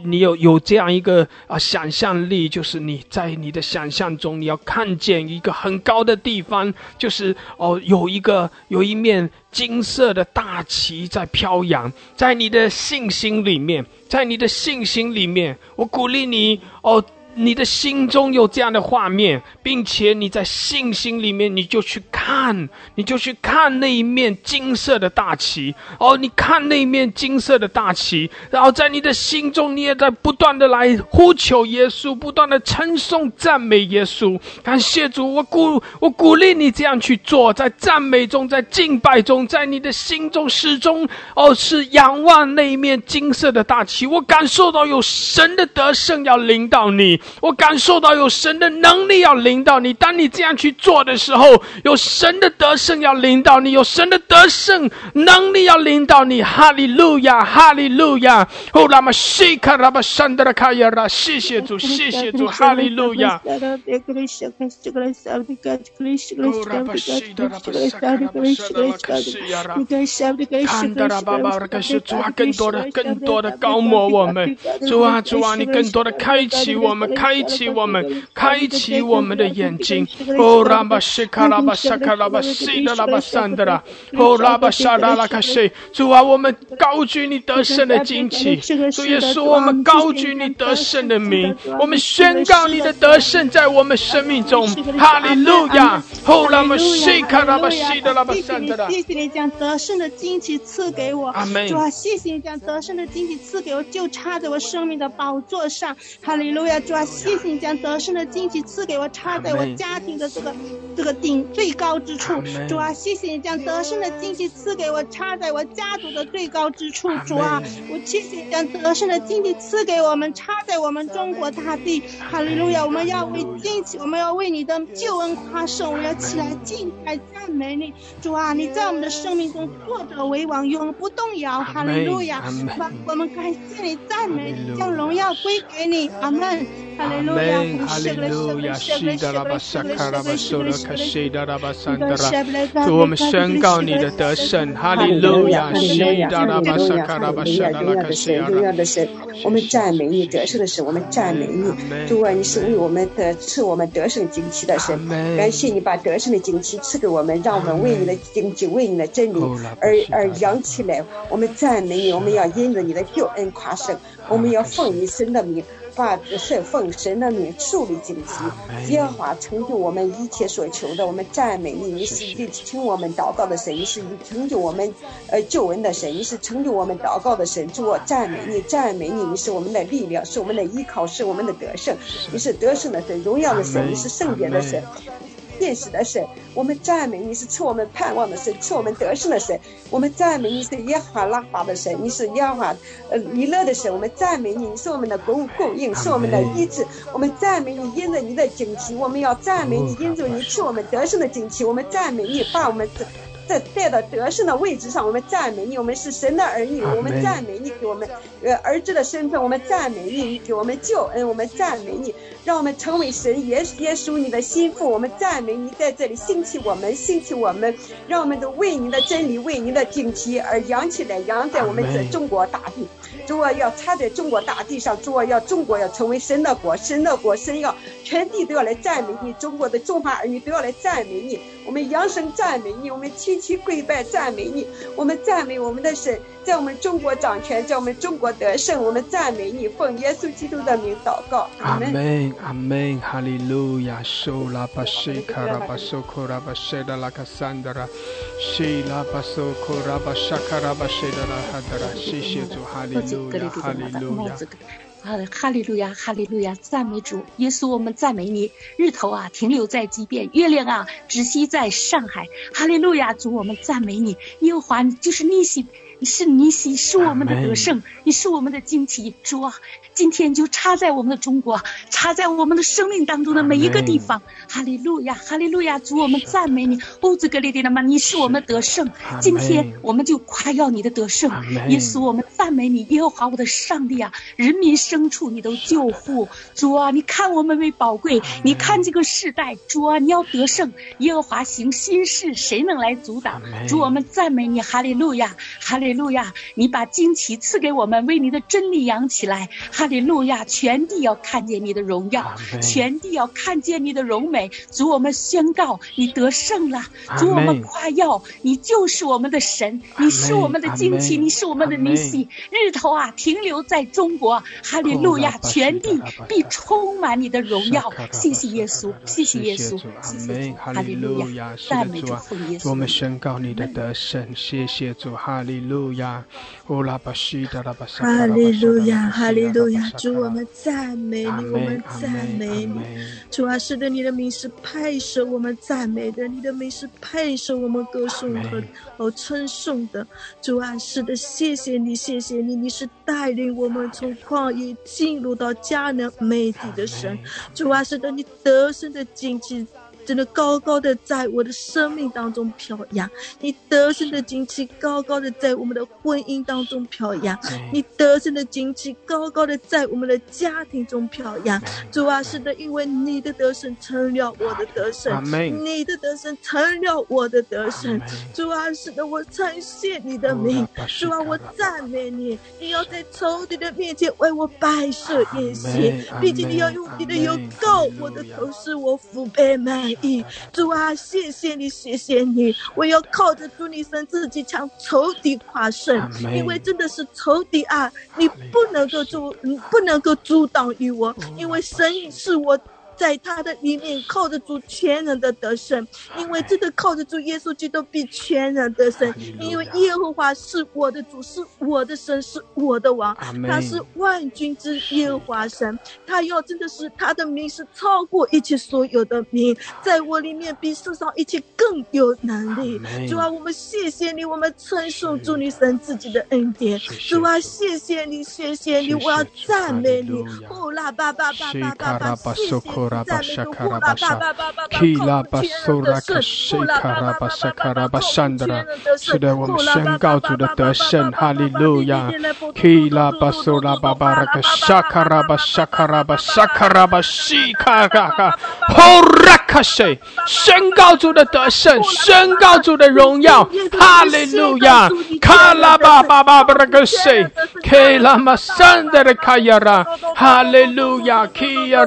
你有有这样一个啊想象力，就是你在你的想象中，你要看见一个很高的地方，就是哦，有一个有一面金色的大旗在飘扬，在你的信心里面，在你的信心里面，我鼓励你哦。你的心中有这样的画面，并且你在信心里面，你就去看，你就去看那一面金色的大旗哦，你看那一面金色的大旗，然后在你的心中，你也在不断的来呼求耶稣，不断的称颂赞美耶稣。感谢主，我鼓我鼓励你这样去做，在赞美中，在敬拜中，在你的心中始终哦是仰望那一面金色的大旗。我感受到有神的得胜要领导你。我感受到有神的能力要领导你。当你这样去做的时候，有神的得胜要领导你，有神的得胜能力要领导你。哈利路亚，哈利路亚。哦，那么西卡拉巴山德拉卡亚拉，谢谢主，谢谢主，哈利路亚。主啊，更多的、更多的高摩我们，主啊，主啊，你更多的开启我们。开启我们，开启我们的眼睛。哦，拉巴西卡拉巴沙卡拉巴西的拉巴山的拉。哦，拉巴沙拉拉卡西。主啊，我们高举你得胜的旌旗。主耶稣，我们高举你得胜的名。我们宣告你的得胜在我们生命中。哈利路亚。哦，拉巴西卡拉巴西的拉巴山的啦。谢谢你将得胜的旌旗赐给我。阿门。主啊，谢谢你将得胜的旌旗赐给我，就插在我生命的宝座上。哈利路亚。主啊。谢谢你将得胜的荆棘赐给我，插在我家庭的这个这个顶最高之处。主啊，谢谢你将得胜的荆棘赐给我，插在我家族的最高之处。主啊，我谢谢你将得胜的荆棘赐给我们，插在我们中国大地。哈利路亚！我们要为惊喜，我们要为你的救恩夸胜，我们要起来敬拜赞美你。主啊，你在我们的生命中坐着为王，永不动摇。哈利路亚！我们感谢你，赞美，将荣耀归给你。阿门。哈利路亚，西达拉巴萨卡拉巴苏拉卡西达拉巴桑德拉，主我们宣告你的得胜，哈利路亚，西达拉巴萨卡拉巴沙达拉卡西达拉。我们赞美你得胜的神，我们赞美你，主啊，你是为我们的赐我们得胜惊奇的神，感谢你把得胜的惊奇赐给我们，让我们为你的惊奇，为你的真理而而扬起来。我们赞美你，我们要因着你的救恩夸胜，我们要奉你神的名。把神奉神的名树立荆棘，耶和华成就我们一切所求的。我们赞美你，你是听我们祷告的神，你是成就我们呃救恩的神，你是成就我们祷告的神。主，我赞美你，赞美你，你是我们的力量，是我们的依靠，是我们的得胜。你是得胜的神，荣耀的神，你是圣洁的神。现实的神，我们赞美你是赐我们盼望的神，赐我们得胜的神。我们赞美你是耶和华拉法的神，你是耶和华呃弥勒的神。我们赞美你，你是我们的供供应，是我们的医治。我们赞美你，因着你的惊奇，我们要赞美你，因着你赐我们得胜的惊奇。我们赞美你，把我们。在带到得胜的位置上，我们赞美你，我们是神的儿女，我们赞美你给我们呃儿子的身份，我们赞美你你给我们救恩，我们赞美你，让我们成为神耶耶稣你的心腹，我们赞美你在这里兴起我们，兴起我们，让我们都为你的真理，为你的惊奇而扬起来，扬在我们这中国大地。主啊，要插在中国大地上，主啊，要中国要成为神的国，神的国，神要全地都要来赞美你，中国的中华儿女都要来赞美你，我们扬声赞美你，我们齐齐跪拜赞美你，我们赞美我们的神，在我们中国掌权，在我们中国得胜，我们赞美你，奉耶稣基督的名祷告，阿门，阿门，哈利路亚，苏拉巴西卡拉巴苏库拉巴谢达拉卡桑德拉，西拉巴苏库拉巴沙卡拉巴谢达拉哈德拉，谢谢主，哈利。哈利路亚，哈利路亚，哈利路亚，赞美主耶稣，我们赞美你。日头啊，停留在即便；月亮啊，直息在上海。哈利路亚，主我们赞美你。耶和华就是逆袭，是你喜，是我们的得胜，你是我们的惊奇。主啊。今天就插在我们的中国，插在我们的生命当中的每一个地方。哈利路亚，哈利路亚，主我们赞美你，乌兹格列迪的妈，你是我们得胜。今天我们就夸耀你的得胜，耶稣，我们赞美你，耶和华我的上帝啊，人民牲畜你都救护。主啊，你看我们为宝贵，你看这个时代，主啊，你要得胜，耶和华行新事，谁能来阻挡？主我们赞美你，哈利路亚，哈利路亚，你把惊奇赐给我们，为你的真理扬起来。哈利路亚！全地要看见你的荣耀，全地要看见你的荣美。主，我们宣告你得胜了。主，我们夸耀你就是我们的神，你是我们的惊奇，你是我们的尼西。日头啊，停留在中国。哈利路亚！全地必充满你的荣耀。谢谢耶稣，谢谢耶稣，谢谢哈利路亚！赞美主，奉耶稣。我们宣告你的得胜，谢谢主，哈利路亚。哈利路亚，哈利路亚。主，我们赞美你，我们赞美你。主啊，是的，你的名是配受我们赞美的，你的名是配受我们歌颂和和称颂的。主啊，是的，谢谢你，谢谢你，你是带领我们从旷野进入到迦南美地的神。主啊，是的，你得胜的荆棘。真的高高的在我的生命当中飘扬，你得胜的旌旗高高的在我们的婚姻当中飘扬，你得胜的旌旗高高的在我们的家庭中飘扬。主啊，是的，因为你的得胜成了我的得胜，你的得胜成了我的得胜。主啊，是的，我称谢你的名。主啊，我赞美你。你要在仇敌的面前为我摆设宴席，毕竟你要用你的油膏我的头，使我腹背满。主啊，谢谢你，谢谢你！我要靠着主你神自己强仇敌夸胜，因为真的是仇敌啊，你不能够阻，你不能够阻挡于我，因为神是我。在他的里面靠得住全人的得胜，因为真的靠得住耶稣基督比全人得胜，因为耶和华是我的主，是我的神，是我的王，他是万军之耶和华神，他要真的是他的名是超过一切所有的名，在我里面比世上一切更有能力。主啊，我们谢谢你，我们称颂主你神自己的恩典。主啊，谢谢你，谢谢你，我要赞美你。呼啦巴巴巴巴巴巴，谢谢。索拉巴沙卡拉巴沙，基拉巴索拉卡西卡拉巴沙卡拉巴山德拉，是的，我们宣告主的得胜，哈利路亚，基拉巴索拉巴巴拉卡沙卡拉巴沙卡拉巴沙卡拉巴西卡卡卡，呼拉卡西，宣告主的得胜，宣告主的荣耀，哈利路亚，卡拉巴巴巴巴拉卡西，基拉马山德拉卡亚拉，哈利路亚，基亚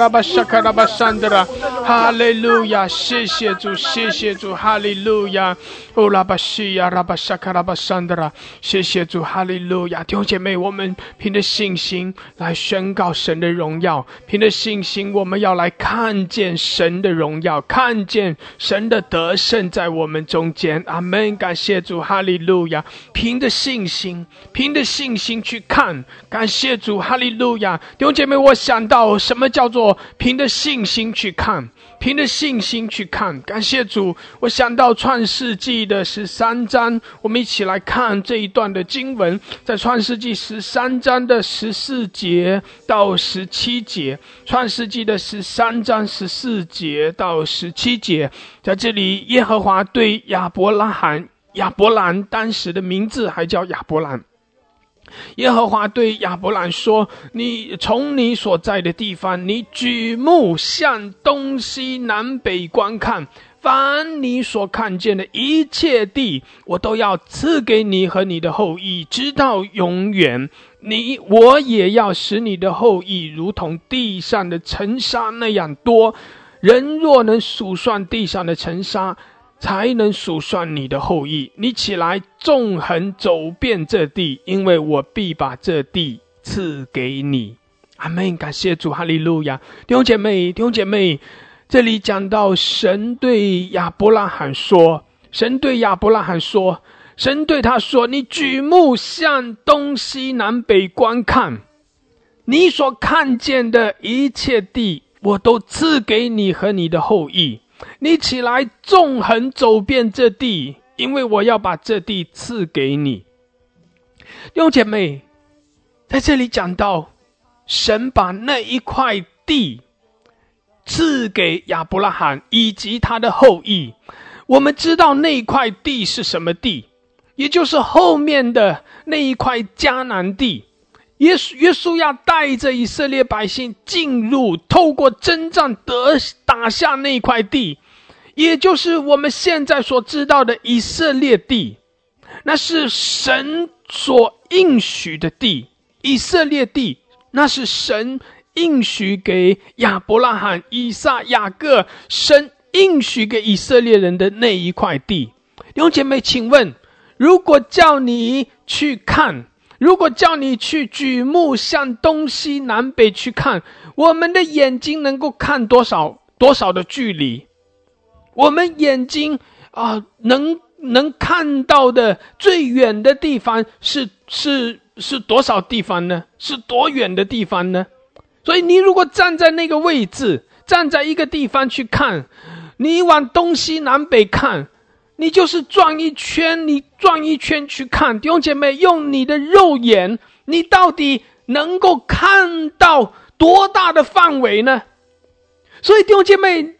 拉巴沙卡拉巴桑德拉，哈利路亚，谢谢主，谢谢主，哈利路亚，乌拉巴西亚拉巴沙卡拉巴桑德拉，谢谢主，哈利路亚，弟兄姐妹，我们凭着信心来宣告神的荣耀，凭着信心，我们要来看见神的荣耀，看见神的得胜在我们中间。阿门！感谢主，哈利路亚！凭着信心，凭着信心去看，感谢主，哈利路亚！弟兄姐妹，我想到什么叫做凭着信心去看？凭着信心去看，感谢主！我想到创世纪的十三章，我们一起来看这一段的经文，在创世纪十三章的十四节到十七节。创世纪的十三章十四节到十七节，在这里，耶和华对亚伯拉罕、亚伯兰当时的名字还叫亚伯兰。耶和华对亚伯兰说：“你从你所在的地方，你举目向东西南北观看，凡你所看见的一切地，我都要赐给你和你的后裔，直到永远。你我也要使你的后裔如同地上的尘沙那样多。人若能数算地上的尘沙。”才能数算你的后裔。你起来，纵横走遍这地，因为我必把这地赐给你。阿门！感谢主，哈利路亚！弟兄姐妹，弟兄姐妹，这里讲到神对亚伯拉罕说：“神对亚伯拉罕说，神对他说，你举目向东西南北观看，你所看见的一切地，我都赐给你和你的后裔。”你起来，纵横走遍这地，因为我要把这地赐给你。弟兄姐妹，在这里讲到，神把那一块地赐给亚伯拉罕以及他的后裔。我们知道那块地是什么地，也就是后面的那一块迦南地。耶稣，耶稣要带着以色列百姓进入，透过征战得打下那块地，也就是我们现在所知道的以色列地，那是神所应许的地。以色列地，那是神应许给亚伯拉罕、以撒、雅各，神应许给以色列人的那一块地。弟兄姐妹，请问，如果叫你去看？如果叫你去举目向东西南北去看，我们的眼睛能够看多少多少的距离？我们眼睛啊，能能看到的最远的地方是是是多少地方呢？是多远的地方呢？所以你如果站在那个位置，站在一个地方去看，你往东西南北看。你就是转一圈，你转一圈去看弟兄姐妹，用你的肉眼，你到底能够看到多大的范围呢？所以弟兄姐妹，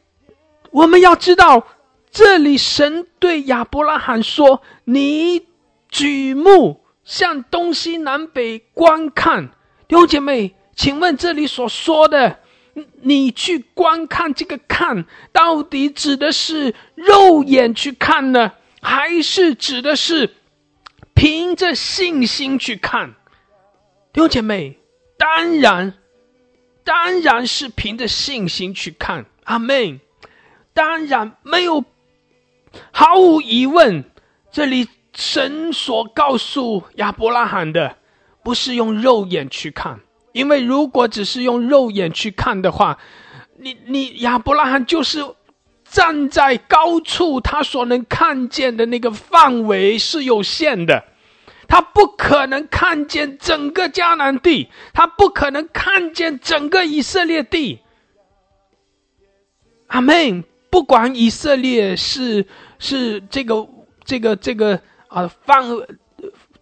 我们要知道，这里神对亚伯拉罕说：“你举目向东西南北观看。”弟兄姐妹，请问这里所说的？你去观看这个看，到底指的是肉眼去看呢，还是指的是凭着信心去看？弟兄姐妹，当然，当然是凭着信心去看。阿门。当然没有，毫无疑问，这里神所告诉亚伯拉罕的，不是用肉眼去看。因为如果只是用肉眼去看的话，你你亚伯拉罕就是站在高处，他所能看见的那个范围是有限的，他不可能看见整个迦南地，他不可能看见整个以色列地。阿门。不管以色列是是这个这个这个啊范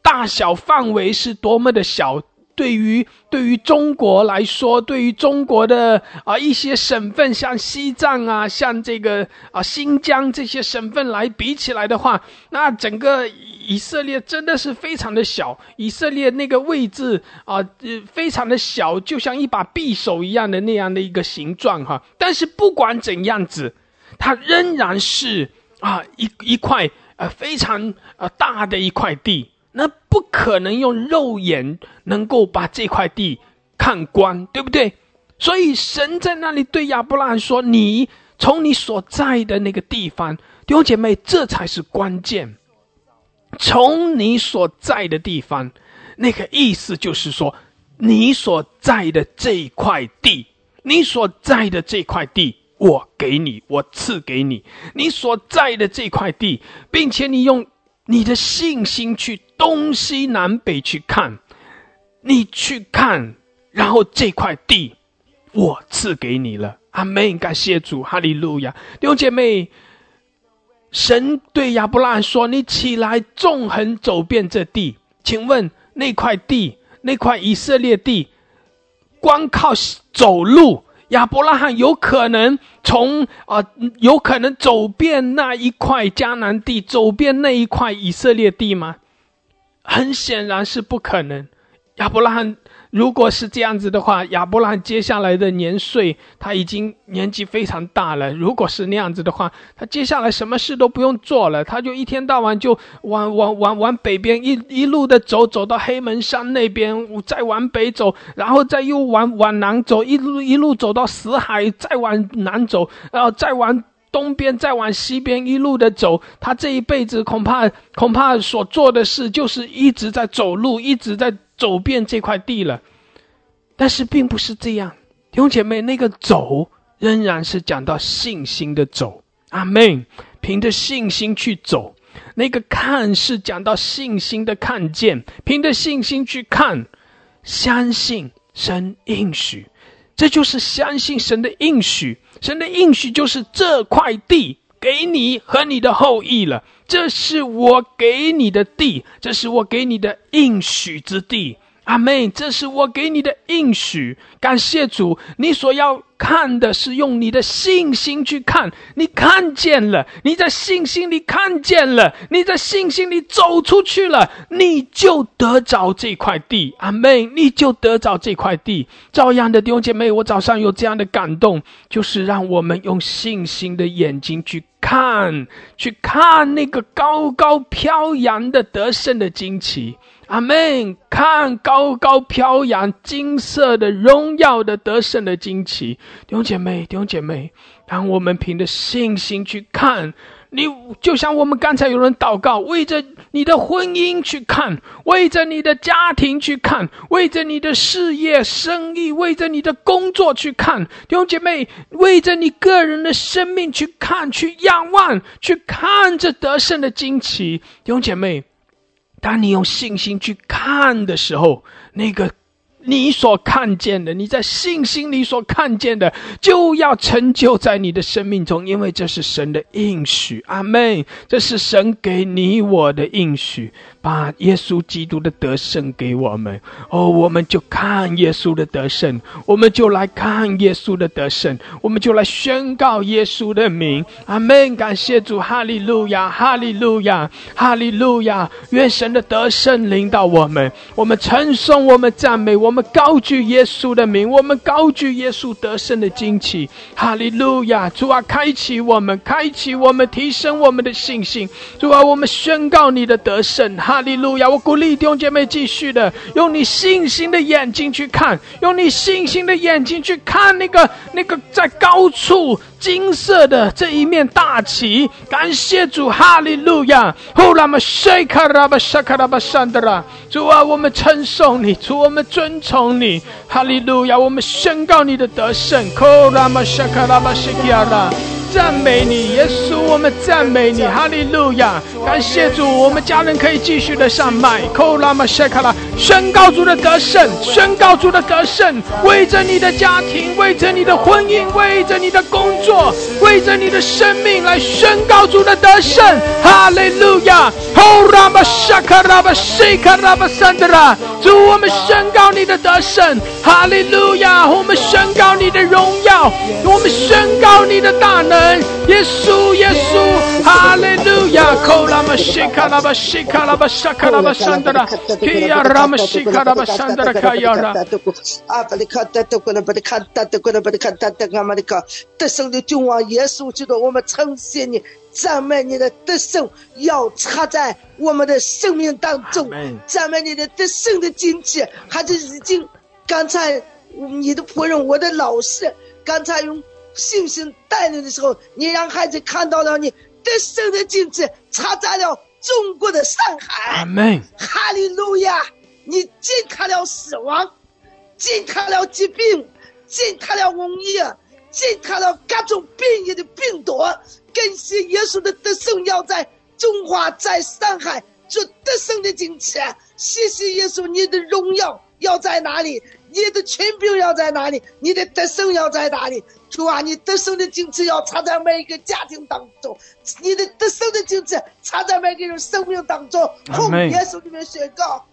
大小范围是多么的小。对于对于中国来说，对于中国的啊一些省份，像西藏啊，像这个啊新疆这些省份来比起来的话，那整个以色列真的是非常的小。以色列那个位置啊，呃，非常的小，就像一把匕首一样的那样的一个形状哈。但是不管怎样子，它仍然是啊一一块呃非常呃大的一块地。那不可能用肉眼能够把这块地看光，对不对？所以神在那里对亚伯拉罕说：“你从你所在的那个地方，弟兄姐妹，这才是关键。从你所在的地方，那个意思就是说，你所在的这块地，你所在的这块地，我给你，我赐给你，你所在的这块地，并且你用。”你的信心去东西南北去看，你去看，然后这块地我赐给你了。阿门！感谢主，哈利路亚！弟兄姐妹，神对亚伯拉罕说：“你起来，纵横走遍这地。”请问那块地，那块以色列地，光靠走路？亚伯拉罕有可能从啊，有可能走遍那一块迦南地，走遍那一块以色列地吗？很显然是不可能。亚伯拉罕。如果是这样子的话，亚伯拉罕接下来的年岁，他已经年纪非常大了。如果是那样子的话，他接下来什么事都不用做了，他就一天到晚就往往往往北边一一路的走，走到黑门山那边，再往北走，然后再又往往南走，一路一路走到死海，再往南走，然后再往东边，再往西边，一路的走。他这一辈子恐怕恐怕所做的事，就是一直在走路，一直在。走遍这块地了，但是并不是这样，弟兄姐妹，那个走仍然是讲到信心的走，阿门。凭着信心去走，那个看是讲到信心的看见，凭着信心去看，相信神应许，这就是相信神的应许。神的应许就是这块地给你和你的后裔了。这是我给你的地，这是我给你的应许之地。阿妹，这是我给你的应许。感谢主，你所要。看的是用你的信心去看，你看见了，你在信心里看见了，你在信心里走出去了，你就得着这块地。阿妹，你就得着这块地。照样的弟兄姐妹，我早上有这样的感动，就是让我们用信心的眼睛去看，去看那个高高飘扬的得胜的旌旗。阿门！看高高飘扬、金色的荣耀的得胜的旌旗，弟兄姐妹，弟兄姐妹，让我们凭着信心去看。你就像我们刚才有人祷告，为着你的婚姻去看，为着你的家庭去看，为着你的事业、生意，为着你的工作去看，弟兄姐妹，为着你个人的生命去看，去仰望，去看这得胜的惊奇，弟兄姐妹。当你用信心去看的时候，那个。你所看见的，你在信心里所看见的，就要成就在你的生命中，因为这是神的应许。阿妹。这是神给你我的应许，把耶稣基督的得胜给我们。哦，我们就看耶稣的得胜，我们就来看耶稣的得胜，我们就来宣告耶稣的名。阿门。感谢主，哈利路亚，哈利路亚，哈利路亚。愿神的得胜领导我们，我们称颂，我们赞美，我们。高举耶稣的名，我们高举耶稣得胜的惊奇，哈利路亚！主啊，开启我们，开启我们，提升我们的信心。主啊，我们宣告你的得胜，哈哈利路亚！我鼓励弟兄姐妹继续的用你信心的眼睛去看，用你信心的眼睛去看那个那个在高处。金色的这一面大旗，感谢主，哈利路亚！呼拉玛谢卡拉巴沙卡拉巴山德拉，主啊，我们称颂你，主我们尊崇你，哈利路亚！我们宣告你的得胜，呼拉玛谢卡拉巴西亚拉。赞美你，耶稣，我们赞美你，哈利路亚！感谢主，我们家人可以继续的上麦，扣拉玛谢卡拉，宣告主的得胜，宣告主的得胜，为着你的家庭，为着你的婚姻，为着你的工作，为着你的生命来宣告主的得胜，哈利路亚！扣拉玛谢卡拉巴谢卡拉巴桑德拉，主，我们宣告你的得胜，哈利路亚！我们宣告你的荣耀，我们宣告你的大能，耶稣，耶稣，哈利路亚！扣拉玛西卡拉巴西卡拉巴沙卡拉巴桑德拉，基亚拉玛西卡拉巴桑德拉卡亚拉。阿巴里卡达德古纳巴里卡达德古纳巴里卡达德阿玛里卡，得胜的君王耶稣基督，我们称谢你。赞美你的得胜要插在我们的生命当中，赞美你的得胜的经济，还是已经刚才你的仆人，我的老师，刚才用信心带领的时候，你让孩子看到了你得胜的惊奇，插在了中国的上海。阿门。哈利路亚！你惊开了死亡，惊开了疾病，惊开了瘟疫，惊开了各种变异的病毒。感谢耶稣的得胜要在中华，在上海做得胜的惊奇。谢谢耶稣，你的荣耀要在哪里？你的权柄要在哪里？你的得胜要在哪里？主啊，你得胜的精气要插在每一个家庭当中，你的得胜的精气插在每个人生命当中。奉耶稣里面宣告。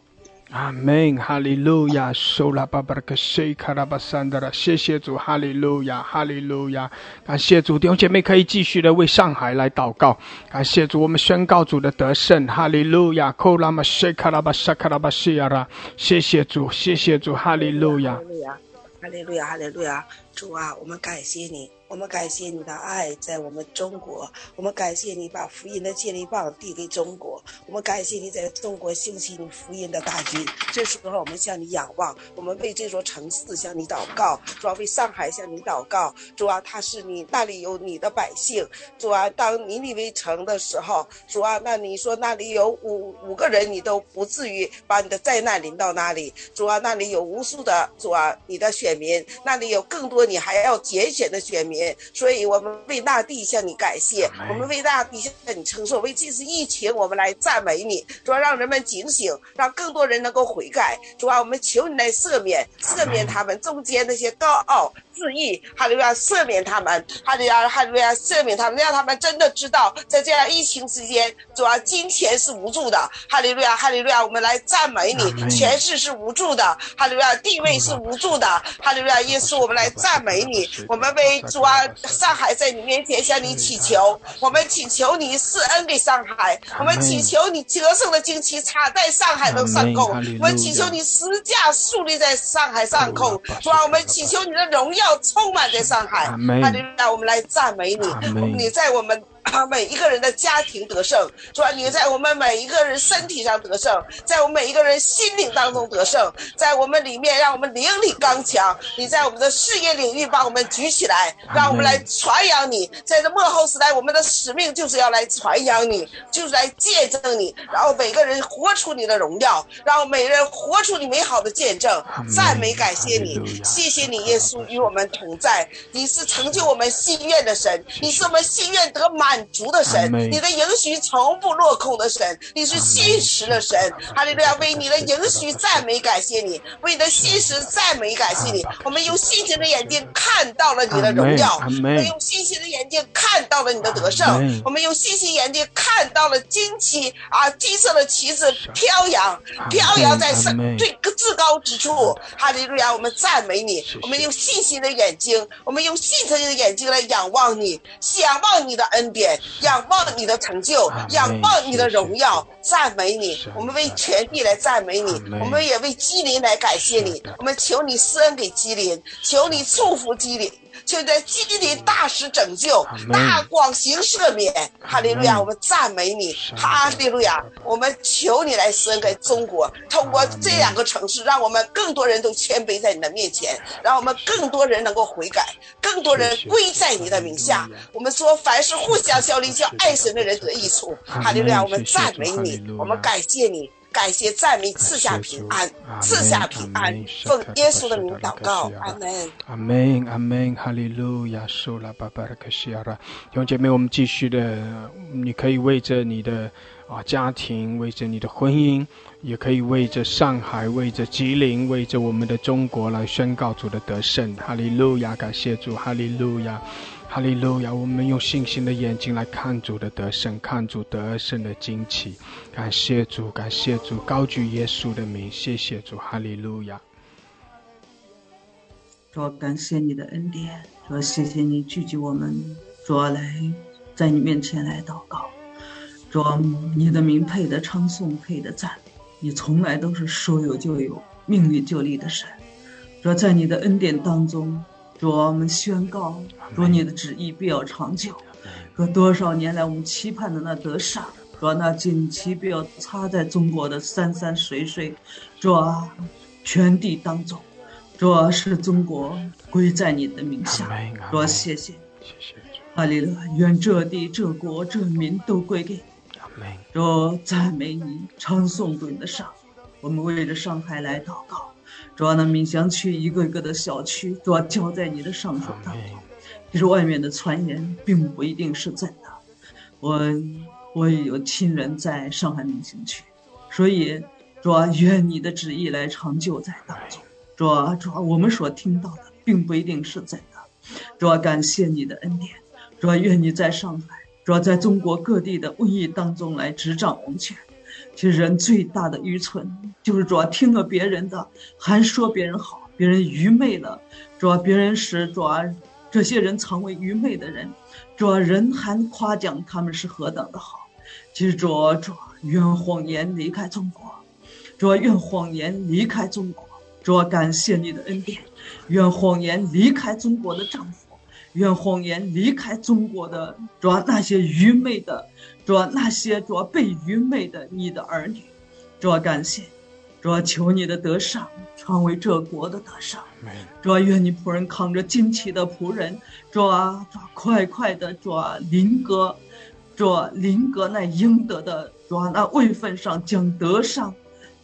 阿门，哈利路亚，收拉巴巴的克西卡拉巴桑德拉，谢谢主，哈利路亚，哈利路亚，感谢主，弟兄姐妹可以继续的为上海来祷告，感谢主，我们宣告主的得胜，哈利路亚，库拉玛西卡拉巴沙卡拉巴西亚拉，谢谢主，谢谢主，哈利路亚，哈利路亚，哈利路亚，主啊，我们感谢你。我们感谢你的爱在我们中国，我们感谢你把福音的接力棒递给中国，我们感谢你在中国兴起你福音的大军。这时候我们向你仰望，我们为这座城市向你祷告，主要为上海向你祷告。主啊，他是你那里有你的百姓。主啊，当尼尼微城的时候，主啊，那你说那里有五五个人，你都不至于把你的灾难临到那里。主啊，那里有无数的主啊，你的选民，那里有更多你还要拣选的选民。所以，我们为大地向你感谢，我们为大地向你称颂，为这次疫情，我们来赞美你，主要让人们警醒，让更多人能够悔改。主要我们求你来赦免，赦免他们中间那些高傲。自义，哈利路亚赦免他们，哈利路亚哈利路亚赦免他们，让他们真的知道，在这样疫情之间，主要金钱是无助的，哈利路亚哈利路亚，我们来赞美你，权势是无助的，哈利路亚地位是无助的，哈利路亚耶稣，我们来赞美你，我们为主啊上海在你面前向你祈求，我们祈求你施恩给上海，我们祈求你折胜的旌旗插在上海的上空，我们祈求你十架树立在上海上空，主啊，我们祈求你的荣耀。充满在上海，哈利路亚！我们来赞美你，你在我们。每一个人的家庭得胜，主啊，你在我们每一个人身体上得胜，在我们每一个人心灵当中得胜，在我们里面让我们灵里刚强。你在我们的事业领域把我们举起来，让我们来传扬你。在这幕后时代，我们的使命就是要来传扬你，就是来见证你，然后每个人活出你的荣耀，让每个人活出你美好的见证。赞美感谢你，谢谢你，耶稣与我们同在。你是成就我们心愿的神，你是我们心愿得满。满足的神，你的允许从不落空的神，你是信实的神。哈利路亚，为你的允许赞美感谢你，为你的信实赞美感谢你。我们用信心的眼睛看到了你的荣耀，我们用信心的眼睛看到了你的得胜，我们用信心眼睛看到了旌旗啊，金色的旗子飘扬，飘扬在圣最至高之处。哈利路亚，我们赞美你。我们用信心的眼睛，我们用信心的眼睛来仰望你，仰望你的恩典。仰望你的成就，仰望你的荣耀，赞美你。我们为全地来赞美你，我们也为基林来感谢你。我们求你施恩给基林，求你祝福基林。就在基地大施拯救，大广行赦免，哈利路亚！我们赞美你，哈利路亚！我们求你来施恩给中国，通过这两个城市，让我们更多人都谦卑在你的面前，让我们更多人能够悔改，更多人归在你的名下。我们说，凡是互相效力、叫爱神的人得益处，哈利路亚！我们赞美你，我们感谢你。感谢赞美，赐下平安，赐下平安。奉耶稣的名祷告，阿门。阿门，阿门，哈利路亚，苏拉巴巴拉克西亚拉。弟兄姐妹，我们继续的，你可以为着你的啊家庭，为着你的婚姻，也可以为着上海，为着吉林，为着我们的中国来宣告主的得胜。哈利路亚，感谢主，哈利路亚。哈利路亚！我们用信心的眼睛来看主的得胜，看主得胜的惊奇。感谢主，感谢主，高举耶稣的名，谢谢主，哈利路亚。主，感谢你的恩典，主，谢谢你聚集我们，主来在你面前来祷告。主，你的名配的称颂，配的赞美，你从来都是说有就有，命里就立的神。主，在你的恩典当中。主，我们宣告，主你的旨意必要长久。若多少年来我们期盼的那得善，若那锦旗必要插在中国的山山水水，主啊，全地当中，主是中国归在你的名下。主，谢谢，谢谢。哈利路亚，愿这地、这国、这民都归给你。主，赞美你，唱颂主的上。我们为着上海来祷告。主要那闽乡区一个一个的小区，主要交在你的上手当中。其实外面的传言并不一定是真的。我我也有亲人在上海闽乡区，所以主要愿你的旨意来成就在当中。主要主要我们所听到的并不一定是真的。主要感谢你的恩典。主要愿你在上海，主要在中国各地的瘟疫当中来执掌王权。其实人最大的愚蠢，就是主要听了别人的，还说别人好，别人愚昧了，主要别人是主要这些人成为愚昧的人，主要人还夸奖他们是何等的好。其实主要主要愿谎言离开中国，主要愿谎言离开中国，主要感谢你的恩典，愿谎言离开中国的丈夫，愿谎言离开中国的主要那些愚昧的。主那些主被愚昧的你的儿女，主感谢，主求你的德上成为这国的德上。主愿你仆人扛着旌旗的仆人，主啊，主快快的主临格，主临格那应得的主那位分上讲德上，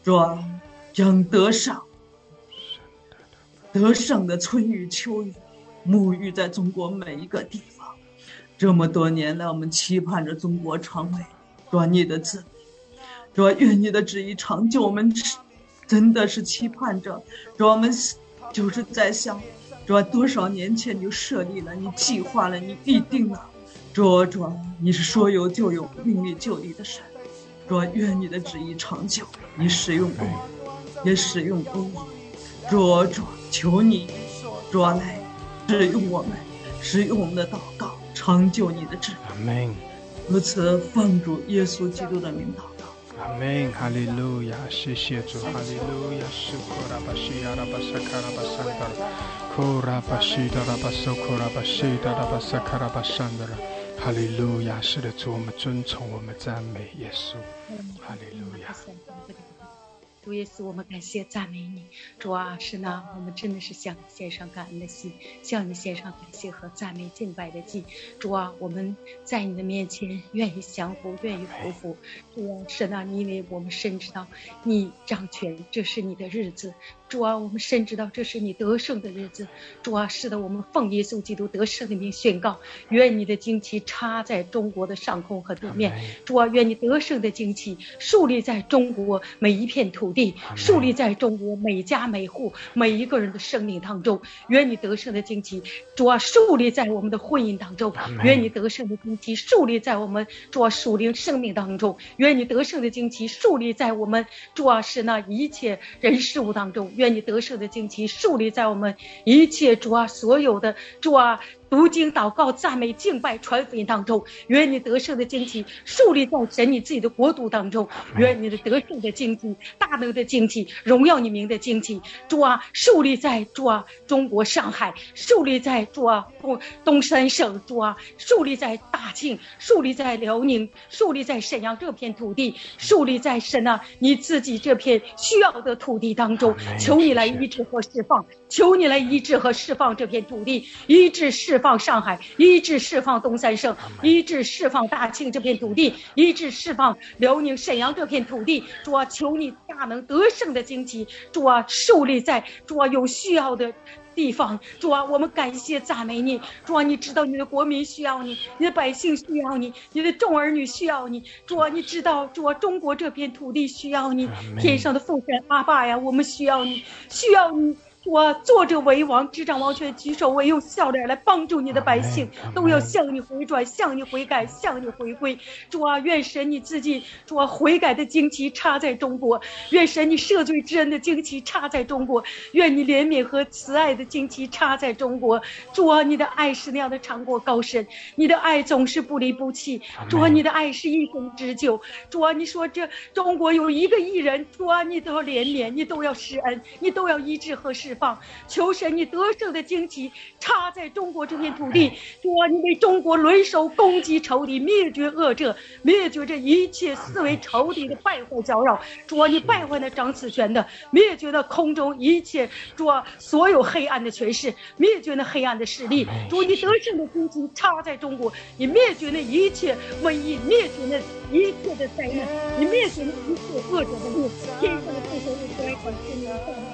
主讲德上，得胜的春雨秋雨，沐浴在中国每一个地方。这么多年来，我们期盼着中国成为主你的子民，主愿你的旨意长久。我们真的是期盼着，主我们就是在想，主多少年前你就设立了，你计划了，你必定了，主主你是说有就有，命里就立的神，主愿你的旨意长久。你使用公，也使用公义，主主求你，主来使用我们，使用我们的祷告。成就你的旨意，如此奉主耶稣基督的名祷告。阿门，哈利路亚，谢谢主，哈利路亚，苏库拉巴西亚拉巴萨卡拉巴桑德拉，库拉巴西达拉巴苏库拉巴西达拉巴萨卡拉巴桑德拉，哈利路亚，是的主，我们尊崇，我们赞美耶稣，哈利路亚。主耶稣，我们感谢赞美你。主啊，是呢，我们真的是向你献上感恩的心，向你献上感谢和赞美敬拜的祭。主啊，我们在你的面前愿意降服，愿意服服。主啊，是呢，因为我们深知道你掌权，这是你的日子。主啊，我们深知道这是你得胜的日子。主啊，是的，我们奉耶稣基督得胜的名宣告：愿你的旌旗插在中国的上空和地面。主啊，愿你得胜的旌旗树立在中国每一片土地，树立在中国每家每户每一个人的生命当中。愿你得胜的旌旗，主啊，树立在我们的婚姻当中。愿你得胜的旌旗树立在我们主啊属灵生命当中。愿你得胜的旌旗树立在我们主啊是那一切人事物当中。愿你得胜的旌旗树立在我们一切主啊所有的主啊。读经、祷告、赞美、敬拜、传福音当中，愿你得胜的经济树立在神你自己的国度当中；愿你的得胜的经济、大能的经济、荣耀你名的经济，主啊，树立在主啊中国上海，树立在主啊东东三省，主啊，树立在大庆，树立在辽宁，树立在沈阳这片土地，树立在神啊你自己这片需要的土地当中。求你来医治和释放，求你来医治和释放这片土地，医治释。放上海，医治释放东三省，医治释放大庆这片土地，医治释放辽宁沈阳这片土地。主啊，求你大能得胜的惊奇，主啊，树立在主啊有需要的。地方，主啊，我们感谢赞美你，主啊，你知道你的国民需要你，你的百姓需要你，你的众儿女需要你，主啊，你知道，主啊，中国这片土地需要你，天上的父神阿爸呀，我们需要你，需要你。我坐着为王，执掌王权，举手为用笑脸来帮助你的百姓，都要向你回转，向你悔改，向你回归。主啊，愿神你自己，主啊，悔改的旌旗插在中国；愿神你赦罪之恩的旌旗插在中国；愿你怜悯和慈爱的旌旗插在中国。主啊，你的爱是那样的长过高深，你的爱总是不离不弃。主啊，你的爱是一生之久。主啊，你说这中国有一个艺人，主啊，你都要怜悯，你都要施恩，你都要医治和施。释放，求神你得胜的旌旗插在中国这片土地，主啊，你为中国轮手攻击仇敌，灭绝恶者，灭绝这一切思维仇敌的败坏搅扰。主啊，你败坏那掌此权的，灭绝那空中一切主啊所有黑暗的权势，灭绝那黑暗的势力。主，你得胜的旌旗插在中国，你灭绝那一切瘟疫，灭绝那一切的灾难，你灭绝那一切恶者的路。天上的父神，我来感谢你，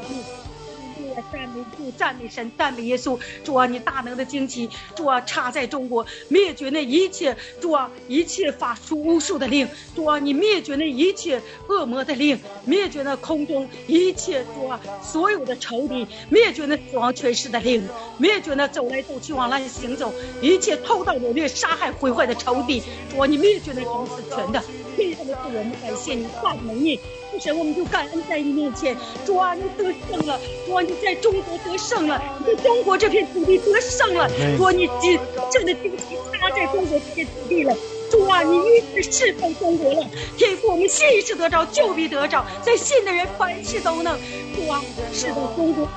赞美你。赞美主，赞美神，赞美耶稣。主啊，你大能的惊奇，主啊，插在中国，灭绝那一切，主啊，一切法术巫术的令。主啊，你灭绝那一切恶魔的令，灭绝那空中一切主啊，所有的仇敌，灭绝那死亡权势的令，灭绝那走来走去往那里行走，一切偷盗掳掠、杀害毁坏的仇敌。主啊，你灭绝那掌死权的。天上的主，我们感谢你，赞美你。神，我们就感恩在你面前。主啊，你得胜了。主啊，你在中国得胜了，你在中国这片土地得胜了。主啊，你真正的惊奇插在中国这片土地了。主啊，你一直侍奉中国了。天父，我们信是得着，就必得着。在信的人凡事都能。主啊，是的，中国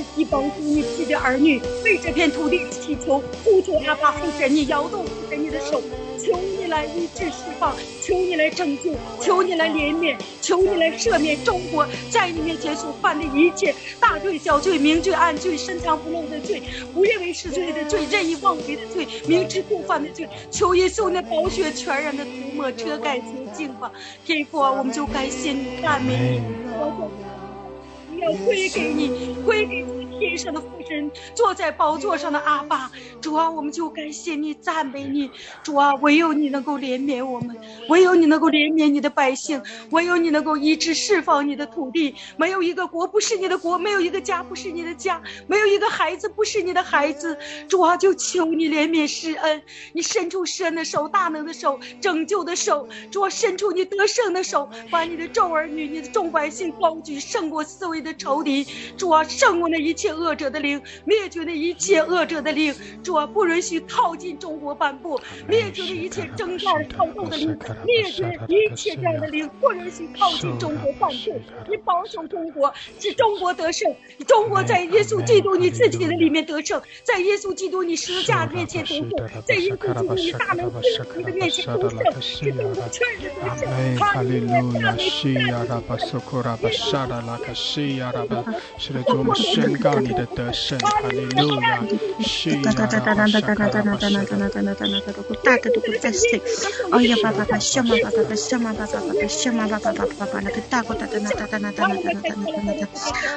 珍惜帮助你自己的儿女，为这片土地祈求，呼求阿爸父神，你摇动父神你的手。求你来医治释放，求你来拯救，求你来怜悯，求你来赦免中国在你面前所犯的一切大罪、小罪、明罪、暗罪、深藏不露的罪、不认为是罪的罪、任意妄为的罪、明知故犯的罪。求耶稣那宝血全然的涂抹、遮盖、洁净吧。天父啊，我们就感谢你，赞美你，要归给你，归给你。天上的父神。坐在宝座上的阿爸，主啊，我们就感谢你，赞美你，主啊，唯有你能够怜悯我们，唯有你能够怜悯你的百姓，唯有你能够医治释放你的土地。没有一个国不是你的国，没有一个家不是你的家，没有一个孩子不是你的孩子。主啊，就求你怜悯施恩，你伸出施恩的手，大能的手，拯救的手。主啊，伸出你得胜的手，把你的众儿女、你的众百姓高举，胜过四位的仇敌。主啊，胜过那一切恶者的灵。灭绝的一切恶者的灵，主啊，不允许靠近中国半步；灭绝的一切征战操纵的灵，灭绝一切这样的灵，不允许靠近中国半步。你保守中国，使中国得胜。中国在耶稣基督你自己的里面得胜，在耶稣基督你十字架面前得胜，在耶稣基督你大能赐福的面前得胜，是中国全人得胜。哈利路亚！是呀，拉巴苏库拉巴沙拉拉卡西呀，拉巴，是的，我们宣告你的得胜。哈利路亚！是呀，哒哒哒哒哒哒哒哒哒哒哒哒哒哒哒哒哒，都大的都不在谁。哎呀，爸爸爸，小妈爸爸爸，小妈爸爸爸，小妈爸爸爸爸爸，那个大个哒哒哒哒哒哒哒哒哒哒哒哒。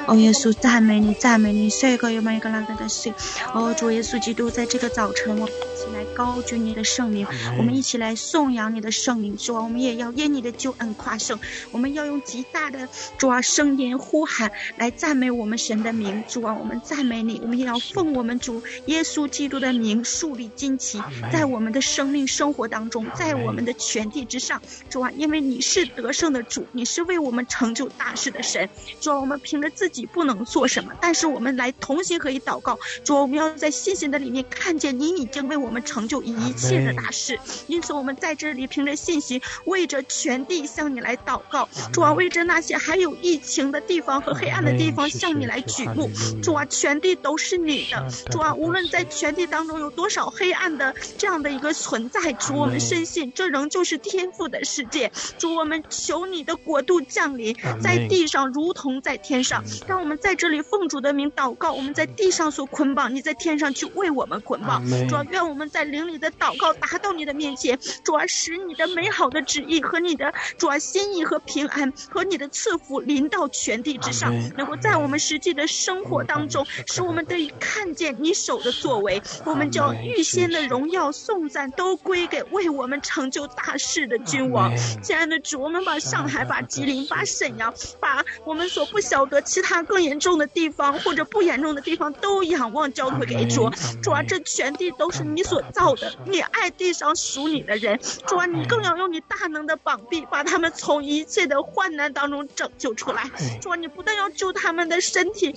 哦，耶稣赞美你，赞美你，谁个有没有个那个的心？哦，主耶稣基督，在这个早晨，我们一起来高举你的圣名，我们一起来颂扬你的圣名，主啊，我们也要因你的救恩夸胜，我们要用极大的主啊声音呼喊来赞美我们神的名，主啊，我们赞美你。我们也要奉我们主耶稣基督的名树立旌旗，在我们的生命生活当中，在我们的全地之上，主啊，因为你是得胜的主，你是为我们成就大事的神。主啊，我们凭着自己不能做什么，但是我们来同心合一祷告。主啊，我们要在信心的里面看见你已经为我们。们成就一切的大事。因此，我们在这里凭着信心，为着全地向你来祷告。主啊，为着那些还有疫情的地方和黑暗的地方向你来举目。主啊，全地都是你的。主啊，无论在全地当中有多少黑暗的这样的一个存在，主我们深信这仍旧是天赋的世界。主，我们求你的国度降临在地上，如同在天上。让我们在这里奉主的名祷告。我们在地上所捆绑，你在天上去为我们捆绑。主啊，愿我们在灵里的祷告达到你的面前。主啊，使你的美好的旨意和你的主啊心意和平安和你的赐福临到全地之上，能够在我们实际的生活当中，使我们得以看见你手的作为。我们将预先的荣耀颂赞都归给为我们成就大事的君王。亲爱的主，我们把上海、把吉林、把沈阳、把我们所不晓得其他更严重的地方或者不严重的地方都仰望交托给主。主啊，这全地都是你所造的，你爱地上属你的人。主啊，你更要用你大能的膀臂，把他们从一切的患难当中拯救出来。主啊，你不但要救他们的身体。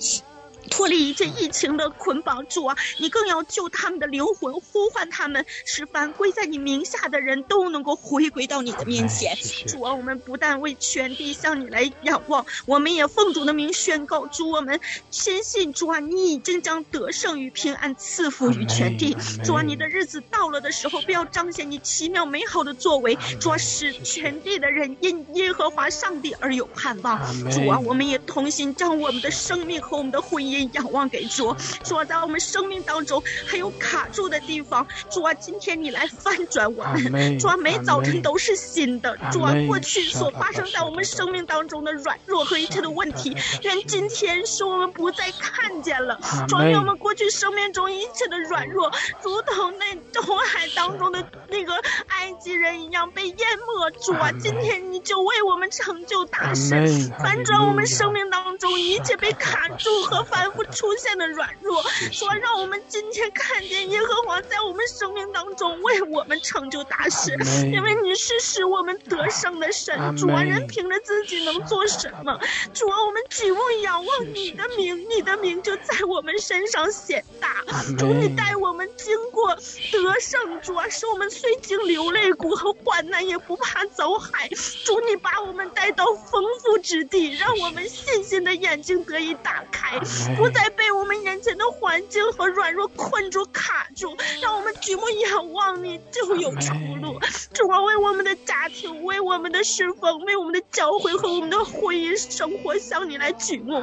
脱离一切疫情的捆绑，主啊，你更要救他们的灵魂，呼唤他们，使凡归在你名下的人都能够回归到你的面前。主啊，我们不但为全地向你来仰望，我们也奉主的名宣告：主，我们深信主啊，你已经将得胜与平安赐福于全地。主啊，你的日子到了的时候，不要彰显你奇妙美好的作为，主啊，使全地的人因耶和华上帝而有盼望。主啊，我们也同心将我们的生命和我们的婚姻。仰望给主，主啊，在我们生命当中还有卡住的地方，主啊，今天你来翻转我们，主啊，每早晨都是新的，主啊，过去所发生在我们生命当中的软弱和一切的问题，愿今天使我们不再看见了，主啊，我们过去生命中一切的软弱，如同那红海当中的那个埃及人一样被淹没，主啊，今天你就为我们成就大事，翻转我们生命当中一切被卡住和翻。反复出现的软弱，说让我们今天看见耶和华在我们生命当中为我们成就大事，因为你是使我们得胜的神。主啊，人凭着自己能做什么？主啊，我们举目仰望你的名，你的名就在我们身上显大。主，你带我们经过得胜，主啊，使我们虽经流泪谷和患难，也不怕走海。主，你把我们带到丰富之地，让我们信心的眼睛得以打开。不再被我们眼前的环境和软弱困住、卡住，让我们举目仰望你，就有出路。主啊，为我们的家庭、为我们的侍奉、为我们的教会和我们的婚姻生活向你来举目。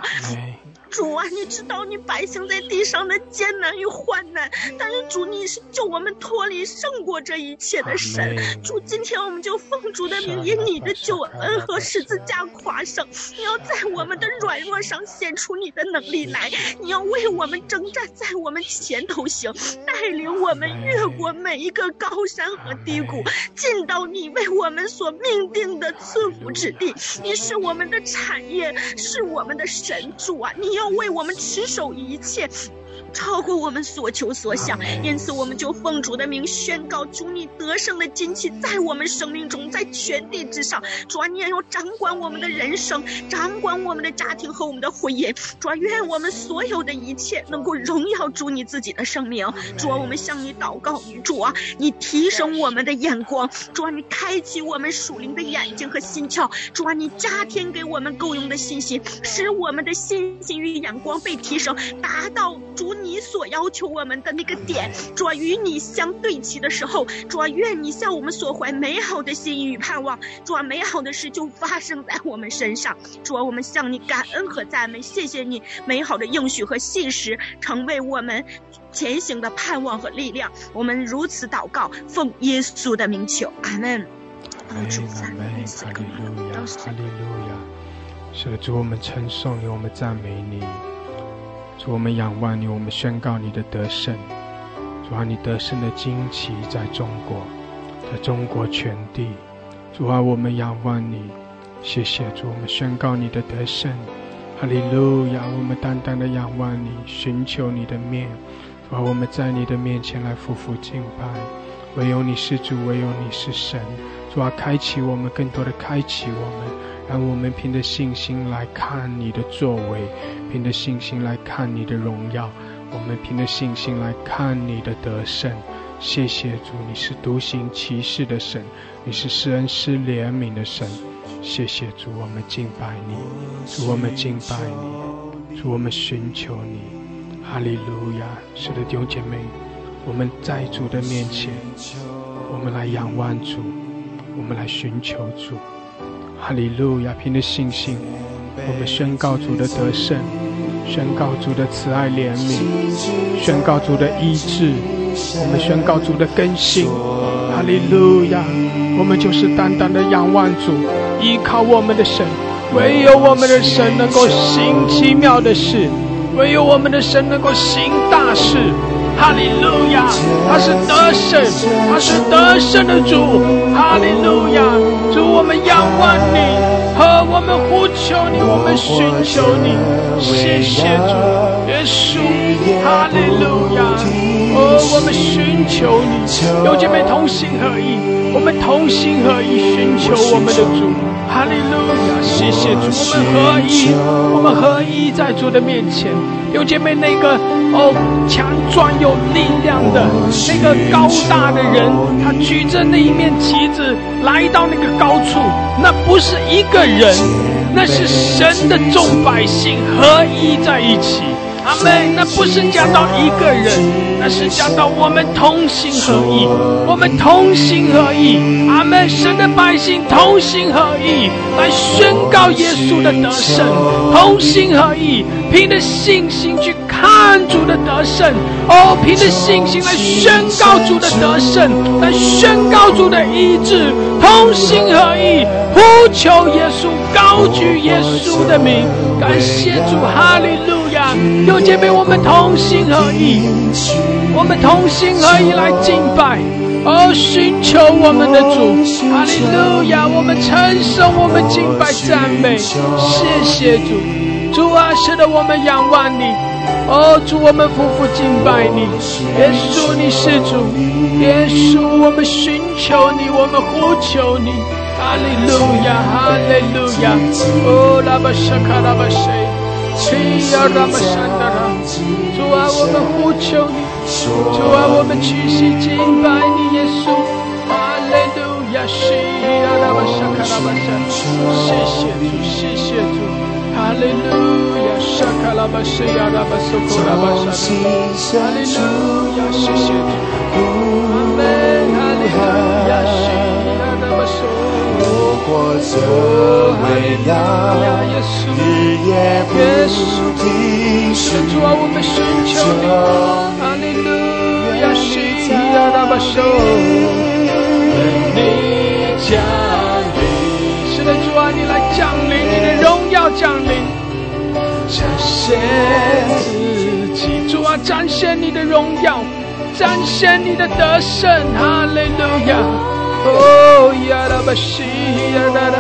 主啊，你知道你百姓在地上的艰难与患难，但是主你是救我们脱离胜过这一切的神。主，今天我们就奉主的名，以你的救恩和十字架夸胜。你要在我们的软弱上显出你的能力来，你要为我们征战，在我们前头行，带领我们越过每一个高山和低谷，进到你为我们所命定的赐福之地。你是我们的产业，是我们的神主啊！你要。为我们持守一切。超过我们所求所想，因此我们就奉主的名宣告：主你得胜的旌旗在我们生命中，在全地之上。主啊，你也要掌管我们的人生，掌管我们的家庭和我们的婚姻。主啊，愿我们所有的一切能够荣耀主你自己的生命。主啊，我们向你祷告，主啊，你提升我们的眼光。主啊，你开启我们属灵的眼睛和心窍。主啊，你加添给我们够用的信心，使我们的信心与眼光被提升，达到主。你所要求我们的那个点，主啊，与你相对齐的时候，主啊，愿你向我们所怀美好的心意与盼望，主啊，美好的事就发生在我们身上。主啊，我们向你感恩和赞美，谢谢你美好的应许和信实，成为我们前行的盼望和力量。我们如此祷告，奉耶稣的名求，阿门。阿门。阿门。哈利路亚，哈利路亚。是的，主，我们称颂你，我们赞美你。主，我们仰望你，我们宣告你的得胜。主啊，你得胜的惊奇在中国，在中国全地。主啊，我们仰望你，谢谢主，我们宣告你的得胜。哈利路亚，我们单单的仰望你，寻求你的面。主啊，我们在你的面前来匍匐敬拜。唯有你是主，唯有你是神。主啊，开启我们，更多的开启我们。让我们凭着信心来看你的作为，凭着信心来看你的荣耀。我们凭着信心来看你的得胜。谢谢主，你是独行其事的神，你是施恩施怜悯的神。谢谢主，我们敬拜你，主我们敬拜你，主我们寻求你。哈利路亚！是的，弟兄姐妹，我们在主的面前，我们来仰望主，我们来寻求主。哈利路亚！凭着信心，我们宣告主的得胜，宣告主的慈爱怜悯，宣告主的医治，我们宣告主的更新。哈利路亚！我们就是单单的仰望主，依靠我们的神，唯有我们的神能够行奇妙的事，唯有我们的神能够行大事。哈利路亚！他是得胜，他是得胜的主。哈利路亚！主，我们仰望你，和我们呼求你，我们寻求你。谢谢主耶稣，哈利路亚！我们寻求你，有姐妹同心合意，我们同心合意寻求我们的主。哈利路亚！谢谢主，我们合一，我们合一在主的面前。有姐妹那个哦，强壮有力量的那个高大的人，他举着那一面旗子来到那个高处，那不是一个人，那是神的众百姓合一在一起。阿妹，那不是讲到一个人，那是讲到我们同心合意，我们同心合意。阿妹，神的百姓同心合意来宣告耶稣的得胜，同心合意，凭着信心去看主的得胜，哦，凭着信心来宣告主的得胜，来宣告主的医治，同心合意，呼求耶稣，高举耶稣的名，感谢主，哈利路。有姐妹，我们同心合意，我们同心合意来敬拜，哦，寻求我们的主，哈利路亚！我们承受，我们敬拜赞美，谢谢主，主啊，使得，我们仰望你，哦，主，我们夫妇敬拜你，耶稣，你是主，耶稣，我们寻求你，我们呼求你，哈利路亚，哈利路亚，哦，拉巴沙卡拉巴谁？需要那么深的人，主啊，我们呼求你，主啊，我们屈膝敬拜你，耶稣，哈利路亚，需要那么深，卡拉巴山，谢谢主，谢谢主，哈利路亚，沙卡拉巴西亚拉巴苏库拉巴山，哈利路亚，谢谢主，阿门，哈利路亚，需要那么深。过这未央，日夜不停寻求，哈利路亚，西亚大巴手，你降临，是的主啊，你来降临，你的荣耀。降临，展现自己，主啊，展现你的荣耀，展现你的得胜，哈利路亚。哦亚拉巴西呀啦啦，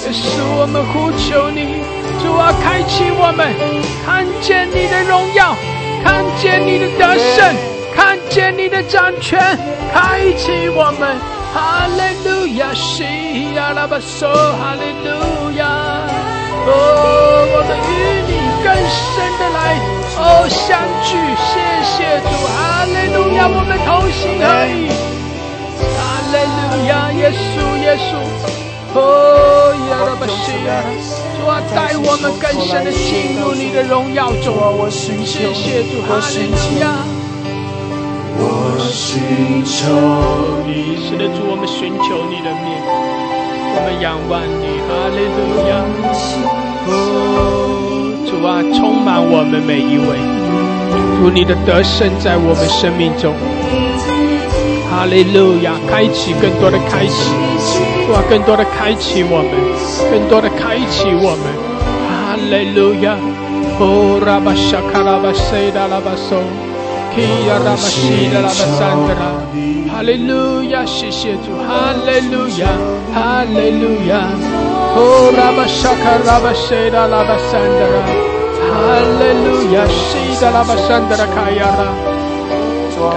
耶稣，我们呼求你，主啊，开启我们，看见你的荣耀，看见你的得胜，看见你的掌权，开启我们，哈利路亚，西亚拉巴索，哈利路亚，哦，我们与你更深的来，哦，相聚，谢谢主，哈利路亚，我们同心合意。耶稣，耶稣，哦，亚拉巴西亚，主啊，带我们更深的进入你的荣耀中。谢谢主，哈利路亚。我寻求你，是的，主，我们寻求你的面，我们仰望你，哈利路亚。哦，主啊，充满我们每一位，主，你的得胜在我们生命中。哈利路亚！开启更多的开启，哇！更多的开启我们，更多的开启我们。哈利路亚！哦，拉巴沙卡拉巴塞达拉巴松，基亚拉巴西达拉巴山德拉。哈利路亚！谢谢主！哈利路亚！哈利路亚！哦，拉巴沙卡拉巴塞达拉巴山德拉。哈利路亚！西达拉巴山德拉卡亚拉。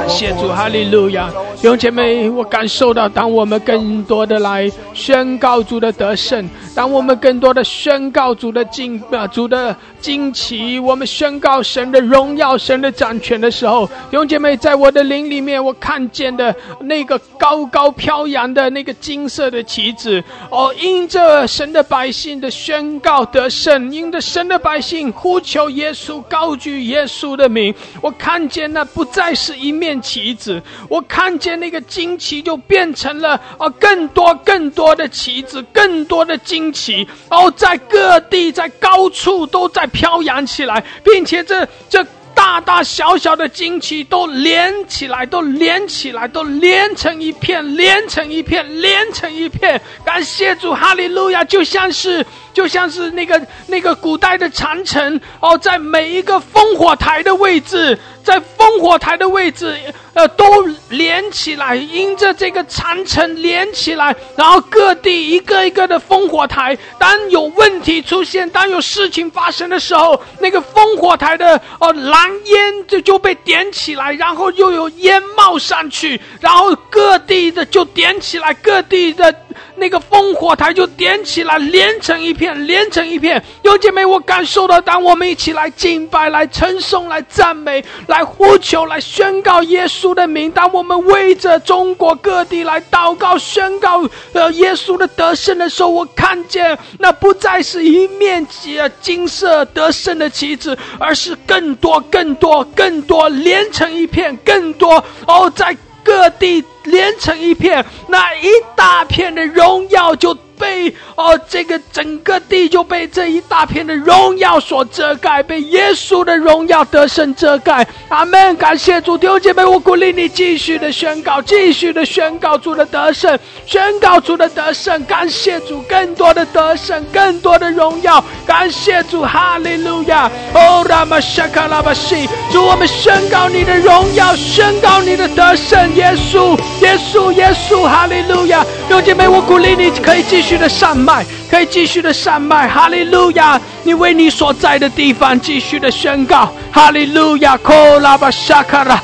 谢主！哈利路亚！弟兄姐妹，我感受到，当我们更多的来宣告主的得胜，当我们更多的宣告主的惊啊主的惊奇，我们宣告神的荣耀、神的掌权的时候，弟兄姐妹，在我的灵里面，我看见的那个高高飘扬的那个金色的旗子，哦，因着神的百姓的宣告得胜，因着神的百姓呼求耶稣、高举耶稣的名，我看见那不再是一面旗子，我看。见那个旌旗就变成了啊，更多更多的旗子，更多的旌旗，然后在各地在高处都在飘扬起来，并且这这大大小小的旌旗都连起来，都连起来，都连成一片，连成一片，连成一片。感谢主，哈利路亚！就像是就像是那个那个古代的长城哦，在每一个烽火台的位置。在烽火台的位置，呃，都连起来，因着这个长城连起来，然后各地一个一个的烽火台，当有问题出现，当有事情发生的时候，那个烽火台的哦蓝烟就就被点起来，然后又有烟冒上去，然后各地的就点起来，各地的。那个烽火台就点起来，连成一片，连成一片。有姐妹，我感受到，当我们一起来敬拜、来称颂、来赞美、来呼求、来宣告耶稣的名，当我们为着中国各地来祷告、宣告呃耶稣的得胜的时候，我看见那不再是一面金金色得胜的旗帜，而是更多、更多、更多连成一片，更多哦，在各地。连成一片，那一大片的荣耀就。被哦，这个整个地就被这一大片的荣耀所遮盖，被耶稣的荣耀得胜遮盖。阿门！感谢主，弟兄姐妹，我鼓励你继续的宣告，继续的宣告主的得胜，宣告主的得胜。感谢主，更多的得胜，更多的荣耀。感谢主，哈利路亚！哦，拉玛沙卡拉巴西，主，我们宣告你的荣耀，宣告你的得胜。耶稣，耶稣，耶稣，哈利路亚！弟兄姐妹，我鼓励你可以继续。的上麦，可以继续的上麦，哈利路亚！你为你所在的地方继续的宣告，哈利路亚！科拉巴夏卡拉。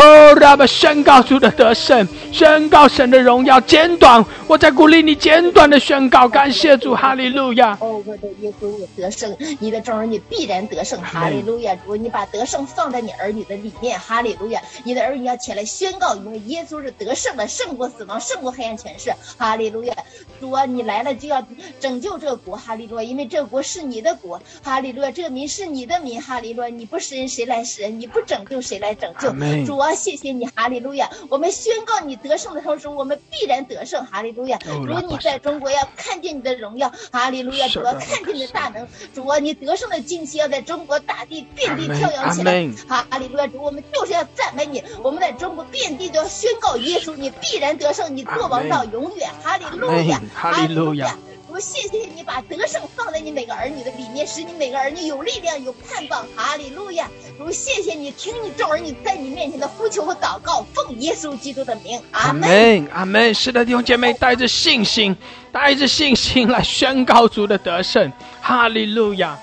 哦，让我们宣告主的得胜，宣告神的荣耀。简短，我在鼓励你简短的宣告。感谢主，哈利路亚。哦，我的耶稣得胜，你的众儿女必然得胜，哈利路亚。主，你把得胜放在你儿女的里面，哈利路亚。你的儿女要起来宣告，因为耶稣是得胜的，胜过死亡，胜过黑暗权势，哈利路亚。主啊，你来了就要拯救这个国，哈利路亚，因为这国是你的国，哈利路亚。这个民是你的民，哈利路亚。你不使人，谁来使人？你不拯救，谁来拯救？主。我谢谢你，哈利路亚！我们宣告你得胜的同时，我们必然得胜，哈利路亚！如你在中国要看见你的荣耀，哈利路亚！主要看见你的大能，主啊，你得胜的惊奇要在中国大地遍地飘扬起来，哈利路亚！主，我们就是要赞美你，我们在中国遍地都要宣告耶稣，你必然得胜，你做王到永远，哈利路亚，哈利路亚！我谢谢你把得胜放在你每个儿女的里面，使你每个儿女有力量、有盼望。哈利路亚！我，谢谢你听你众儿女在你面前的呼求和祷告，奉耶稣基督的名，阿门，阿门。是的，弟兄姐妹，带着信心，带着信心来宣告主的得胜。哈利路亚！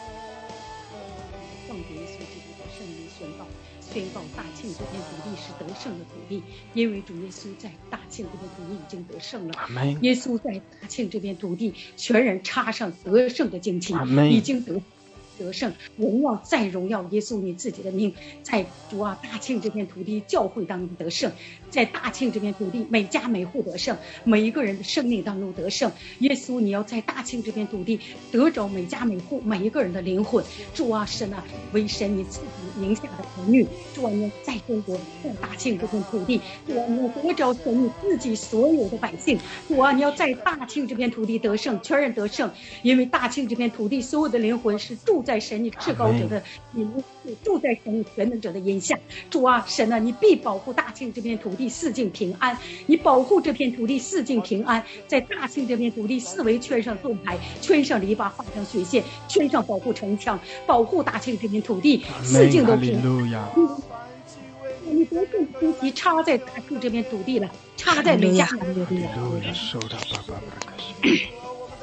奉耶稣基督的圣名宣告，宣告因为主耶稣在大庆这片土地已经得胜了。耶稣在大。庆这片土地，全然插上得胜的旌旗，已经得。得胜，荣耀再荣耀，耶稣你自己的命，在主啊大庆这片土地教会当中得胜，在大庆这片土地每家每户得胜，每一个人的生命当中得胜。耶稣你要在大庆这片土地得着每家每户每一个人的灵魂。主啊神啊，为神你自己名下的儿女，主啊你在中国在大庆这片土地，主啊你要得着神你自己所有的百姓。主啊你要在大庆这片土地得胜，全人得胜，因为大庆这片土地所有的灵魂是住。在神你至高者的你住在神你全能者的荫下，主啊，神啊，你必保护大庆这片土地四境平安，你保护这片土地四境平安，在大庆这片土地四围圈上盾牌，圈上篱笆，画上血线，圈上保护城墙，保护大庆这片土地四境都平安。你得胜的旌旗插在大树这边土地了，插在人家。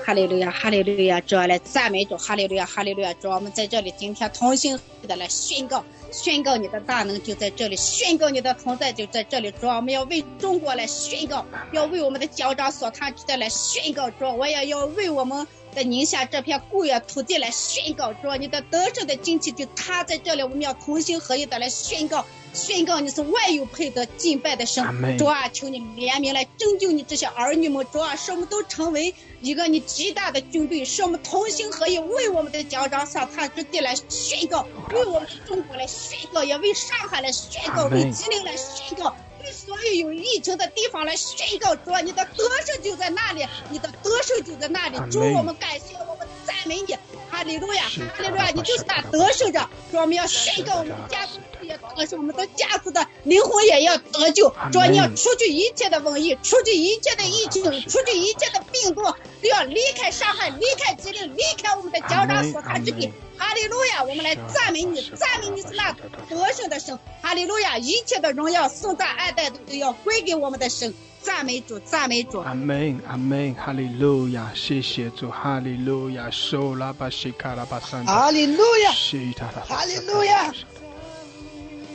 哈利路亚，哈利路亚，主要来赞美主，哈利路亚，哈利路亚，主，我们在这里今天同心的来宣告，宣告你的大能就在这里，宣告你的存在就在这里，主，我们要为中国来宣告，要为我们的脚掌所踏之的来宣告，主，我也要为我们。的宁夏这片固原土地来宣告，主你的得胜的旌旗就踏在这里，我们要同心合意的来宣告，宣告你是万有配得敬拜的神。主啊，求你怜悯来拯救你这些儿女们，主啊，使我们都成为一个你极大的军队，使我们同心合意，为我们的疆场上他之地来宣告，为我们中国来宣告，也为上海来宣告，为吉林来宣告。所有有疫情的地方来宣告，主，你的得胜就在那里，你的得胜就在那里。主，我们感谢，我们赞美你，哈利路亚，哈利路亚，你就是那得胜者。主，我们要宣告我们家族也得救，我们的家族的灵魂也要得救。主，你要除去一切的瘟疫，除去一切的疫情，除去一切的病毒，都要离开上海，离开吉林，离开我们的脚掌所在之地。哈利路亚，我们来赞美你，赞美你是那得胜的神。哈利路亚，一切的荣耀、颂赞、爱戴都要归给我们的神。赞美主，赞美主。阿门，阿门。哈利路亚，谢谢主。哈利路亚，收拉巴西卡拉巴桑。哈利路亚，哈利路亚。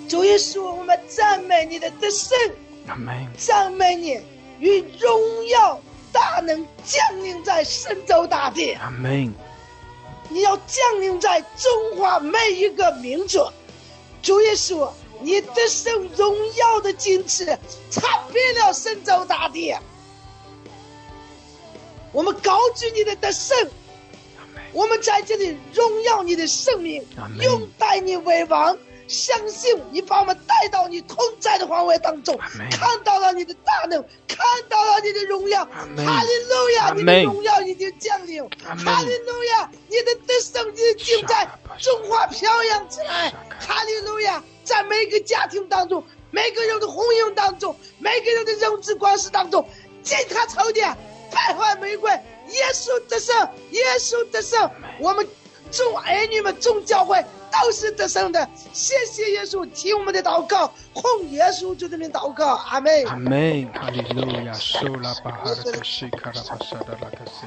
主耶稣，我们赞美你的得胜。赞美你，与荣耀大能降临在神州大地。阿门。你要降临在中华每一个民族，主耶稣，你的圣荣耀的矜持，踩遍了神州大地。我们高举你的得胜，我们在这里荣耀你的圣名，拥戴你为王。相信你把我们带到你同在的皇位当中，看到了你的大能，看到了你的荣耀。哈利路亚，你的荣耀已经降临。哈利路亚，你的得胜已经在中华飘扬起来。哈利路亚，在每个家庭当中，每个人的婚姻当中，每个人的人际关系当中，践踏仇敌，败坏玫瑰。耶稣得胜，耶稣得胜。我们众儿女们，众教会。都是得胜的，谢谢耶稣听我们的祷告，奉耶稣主的名祷告，阿门。阿门，哈利路亚，苏拉巴哈克西卡拉巴沙达拉克西。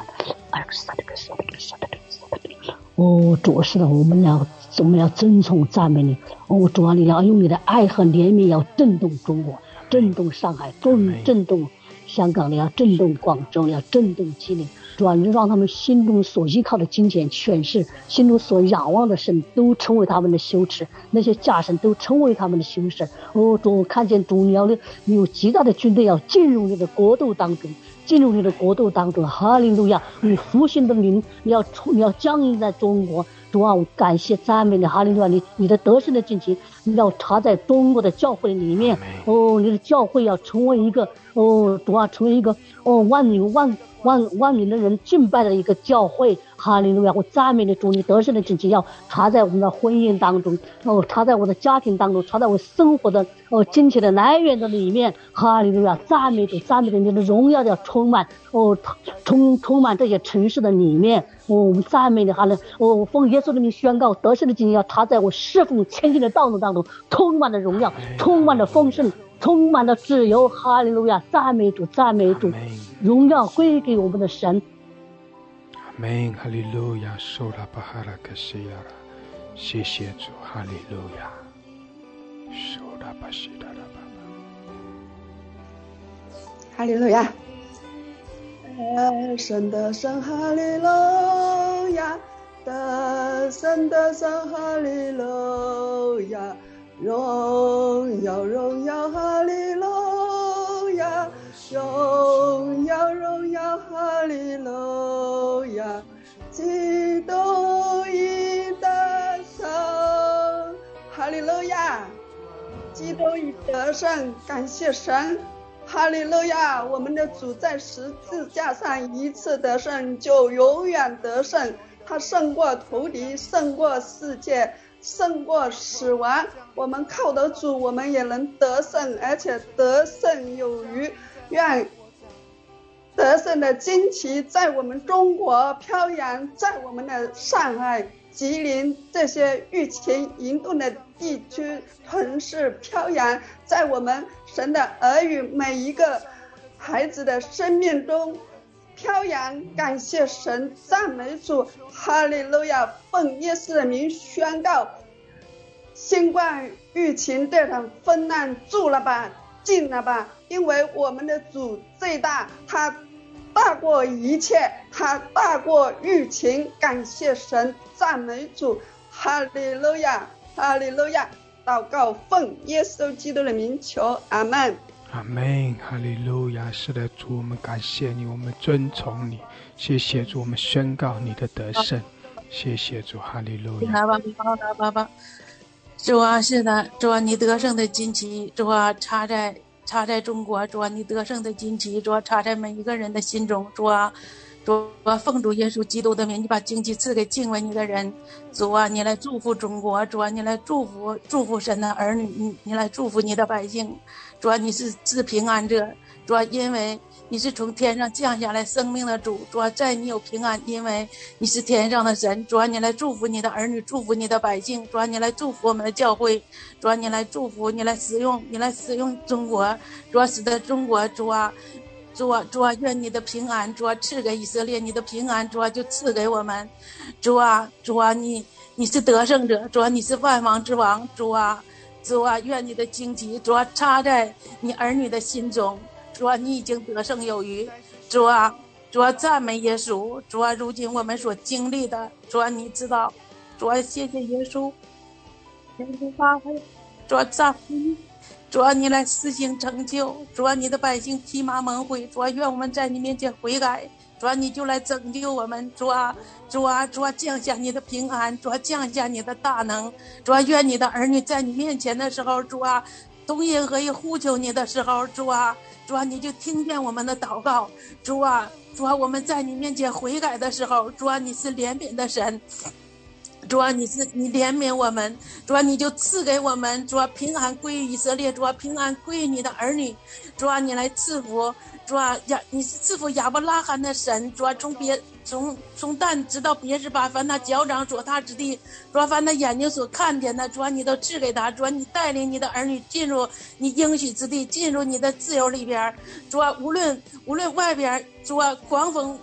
哦，主是的，我们要我们要尊崇赞美你。哦，主啊，你要用你的爱和怜悯，要震动中国，震动上海，震震动香港，你要震动广州，要震动吉林。主啊，你让他们心中所依靠的金钱、权势，心中所仰望的神，都成为他们的羞耻；那些假神都成为他们的羞耻。哦，主看见主，你要的有极大的军队要进入你的国度当中，进入你的国度当中。哈利路亚！你复兴的灵，你要出，你要降临在中国。主啊，我感谢赞美你，哈利路亚！你你的得胜的进行，你要插在中国的教会里面。哦，你的教会要成为一个哦，主啊，成为一个哦，万有万。万万民的人敬拜的一个教会，哈利路亚！我赞美你，主你得胜的紧急要插在我们的婚姻当中，哦，插在我的家庭当中，插在我生活的哦金钱的来源的里面，哈利路亚！赞美主，赞美主，你的荣耀要充满哦，充充满这些城市的里面，哦，我们赞美你，哈利，哦，奉耶稣的名宣告，得胜的紧急要插在我侍奉前进的道路当中，充满了荣耀，充满了丰盛。充满了自由，哈利路亚！赞美主，赞美主，荣耀归给我们的神。阿门，哈利路亚，苏拉巴哈拉克西亚拉，谢谢主，哈利路亚，苏拉巴西达拉巴巴，哈利路亚，得胜的神，哈利路亚，得胜的神，哈利路亚。荣耀荣耀哈利路亚，荣耀荣耀哈利路亚，基督已得胜，哈利路亚，基督已得胜，感谢神，哈利路亚，我们的主在十字架上一次得胜就永远得胜，他胜过仇敌，胜过世界。胜过死亡，我们靠得住，我们也能得胜，而且得胜有余。愿得胜的旌旗在我们中国飘扬，在我们的上海、吉林这些疫情严重的地区城市飘扬，在我们神的儿女每一个孩子的生命中。飘扬，感谢神，赞美主，哈利路亚！奉耶稣的名宣告，新冠疫情这场风浪住了吧，静了吧，因为我们的主最大，他大过一切，他大过疫情，感谢神，赞美主，哈利路亚，哈利路亚！祷告，奉耶稣基督的名求，阿门。阿门，哈利路亚！是的，主，我们感谢你，我们尊崇你，谢谢主，我们宣告你的得胜，谢谢主，哈利路亚。来吧，来吧，吧，主啊，是的，主啊，你得胜的旌旗，主啊，插在插在中国，主啊，你得胜的旌旗，主啊，插在每一个人的心中，主啊，主啊，奉主耶稣基督的名，你把旌旗赐给敬畏你的人，主啊，你来祝福中国，主啊，你来祝福祝福神的儿女，你你来祝福你的百姓。主啊，你是赐平安者，主啊，因为你是从天上降下来生命的主，主啊，在你有平安，因为你是天上的神，主啊，你来祝福你的儿女，祝福你的百姓，主啊，你来祝福我们的教会，主啊，你来祝福，你来使用，你来使用中国，主啊，使得中国，主啊，主啊，主啊，愿你的平安，主啊，赐给以色列，你的平安，主啊，就赐给我们，主啊，主啊，你你是得胜者，主啊，你是万王之王，主啊。主啊，愿你的荆棘主啊插在你儿女的心中，主啊，你已经得胜有余，主啊，主啊，赞美耶稣，主啊，如今我们所经历的，主啊，你知道，主啊，谢谢耶稣，天父发挥，主啊，赞美你，主啊，你来施行成就，主啊，你的百姓披麻蒙灰，主啊，愿我们在你面前悔改。主啊，你就来拯救我们，主啊，主啊，主啊，降下你的平安，主啊，降下你的大能，主啊，愿你的儿女在你面前的时候，主啊，东因何以呼求你的时候，主啊，主啊，你就听见我们的祷告，主啊，主啊，我们在你面前悔改的时候，主啊，你是怜悯的神，主啊，你是你怜悯我们，主啊，你就赐给我们，主啊，平安归于以色列，主啊，平安归于你的儿女，主啊，你来赐福。主啊，亚你是赐福亚伯拉罕的神，主啊，从别从从但直到别是巴，凡他脚掌所踏之地，主啊，凡他眼睛所看见的，主啊，你都赐给他，主啊，你带领你的儿女进入你应许之地，进入你的自由里边，主啊，无论无论外边，主啊，狂风，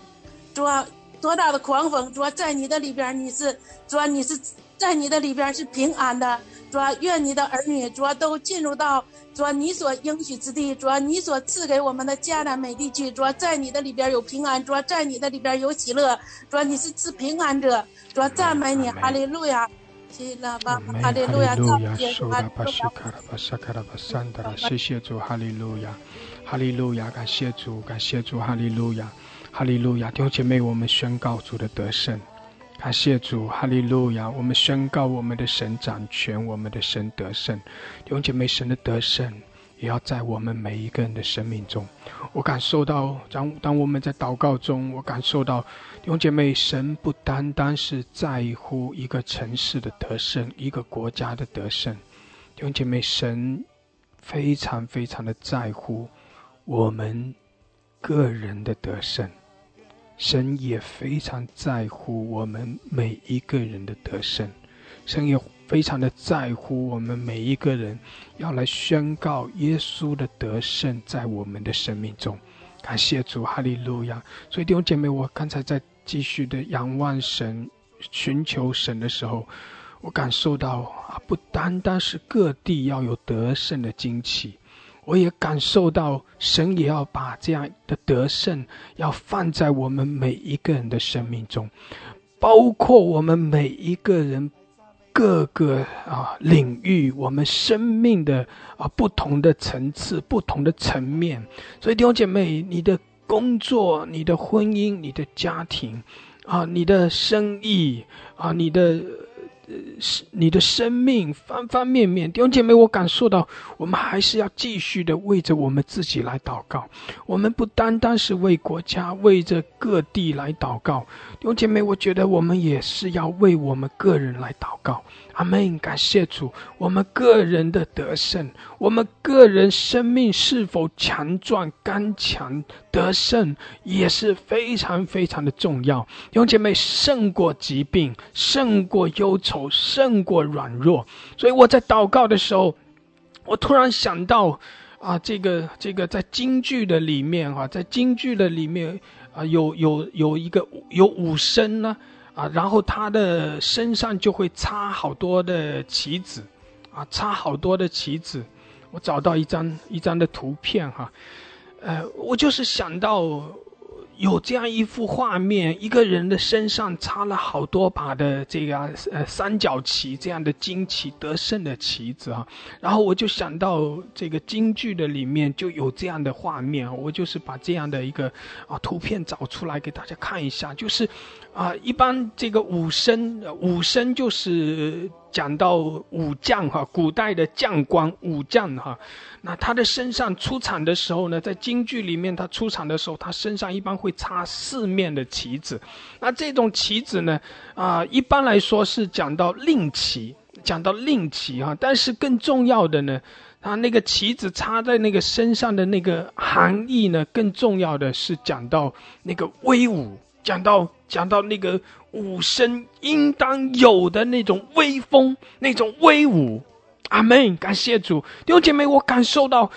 主啊，多大的狂风，主啊，在你的里边你是，主啊，你是在你的里边是平安的，主啊，愿你的儿女，主啊，都进入到。主啊，你所应许之地，主啊，你所赐给我们的迦南美地区，主啊，在你的里边有平安，主啊，在你的里边有喜乐，主啊，你是赐平安者，主啊，赞美你，哈利路亚，哈利路亚，赞美耶稣，哈利路亚，谢谢主，哈利路亚，哈利路亚，感谢主，感谢主，哈利路亚，哈利路亚，弟兄姐妹，我们宣告主的得胜。感谢主，哈利路亚！我们宣告我们的神掌权，我们的神得胜。弟兄姐妹，神的得胜也要在我们每一个人的生命中。我感受到，当当我们在祷告中，我感受到弟兄姐妹，神不单单是在乎一个城市的得胜，一个国家的得胜。弟兄姐妹，神非常非常的在乎我们个人的得胜。神也非常在乎我们每一个人的得胜，神也非常的在乎我们每一个人要来宣告耶稣的得胜在我们的生命中。感谢主，哈利路亚！所以弟兄姐妹，我刚才在继续的仰望神、寻求神的时候，我感受到啊，不单单是各地要有得胜的惊奇。我也感受到，神也要把这样的得胜要放在我们每一个人的生命中，包括我们每一个人各个啊领域，我们生命的啊不同的层次、不同的层面。所以弟兄姐妹，你的工作、你的婚姻、你的家庭啊、你的生意啊、你的。是你的生命方方面面，弟兄姐妹，我感受到，我们还是要继续的为着我们自己来祷告。我们不单单是为国家、为着各地来祷告，弟兄姐妹，我觉得我们也是要为我们个人来祷告。阿门！感谢主，我们个人的得胜，我们个人生命是否强壮、刚强、得胜，也是非常非常的重要。弟兄姐妹，胜过疾病，胜过忧愁，胜过软弱。所以我在祷告的时候，我突然想到，啊，这个这个在京剧的里面，哈，在京剧的里面，啊，有有有一个有五身呢，啊然后他的身上就会插好多的棋子，啊，插好多的棋子。我找到一张一张的图片哈，呃，我就是想到。有这样一幅画面，一个人的身上插了好多把的这个呃三角旗这样的旌旗得胜的旗子啊，然后我就想到这个京剧的里面就有这样的画面，我就是把这样的一个啊图片找出来给大家看一下，就是啊一般这个武生武生就是讲到武将哈，古代的将官武将哈。那他的身上出场的时候呢，在京剧里面，他出场的时候，他身上一般会插四面的旗子。那这种旗子呢，啊，一般来说是讲到令旗，讲到令旗哈。但是更重要的呢，他那个旗子插在那个身上的那个含义呢，更重要的是讲到那个威武，讲到讲到那个武生应当有的那种威风，那种威武。阿门，感谢主，弟兄姐妹，我感受到，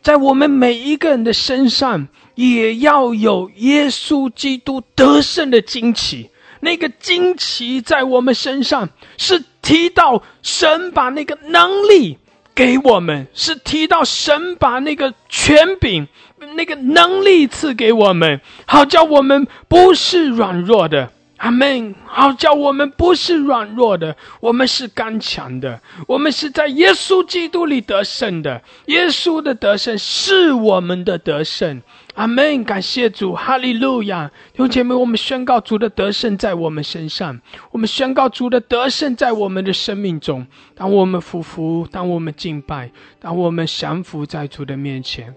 在我们每一个人的身上，也要有耶稣基督得胜的惊奇。那个惊奇在我们身上，是提到神把那个能力给我们，是提到神把那个权柄、那个能力赐给我们，好叫我们不是软弱的。阿门！好，叫我们不是软弱的，我们是刚强的，我们是在耶稣基督里得胜的。耶稣的得胜是我们的得胜。阿门！感谢主，哈利路亚！弟兄姐妹，我们宣告主的得胜在我们身上，我们宣告主的得胜在我们的生命中。当我们匍匐，当我们敬拜，当我们降服在主的面前，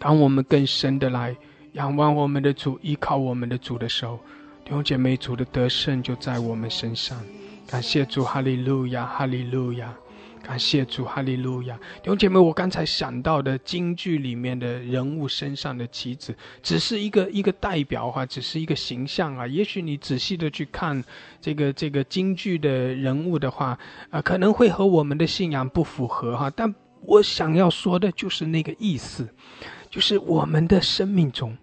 当我们更深的来仰望我们的主，依靠我们的主的时候。弟兄姐妹，主的得胜就在我们身上。感谢主，哈利路亚，哈利路亚！感谢主，哈利路亚！弟兄姐妹，我刚才想到的京剧里面的人物身上的棋子，只是一个一个代表哈，只是一个形象啊。也许你仔细的去看这个这个京剧的人物的话，啊，可能会和我们的信仰不符合哈。但我想要说的就是那个意思，就是我们的生命中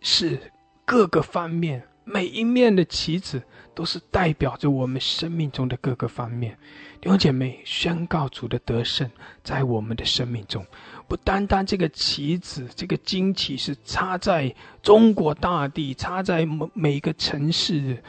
是各个方面。每一面的棋子都是代表着我们生命中的各个方面。弟兄姐妹，宣告主的得胜在我们的生命中，不单单这个旗子、这个旌旗是插在中国大地、插在每每一个城市，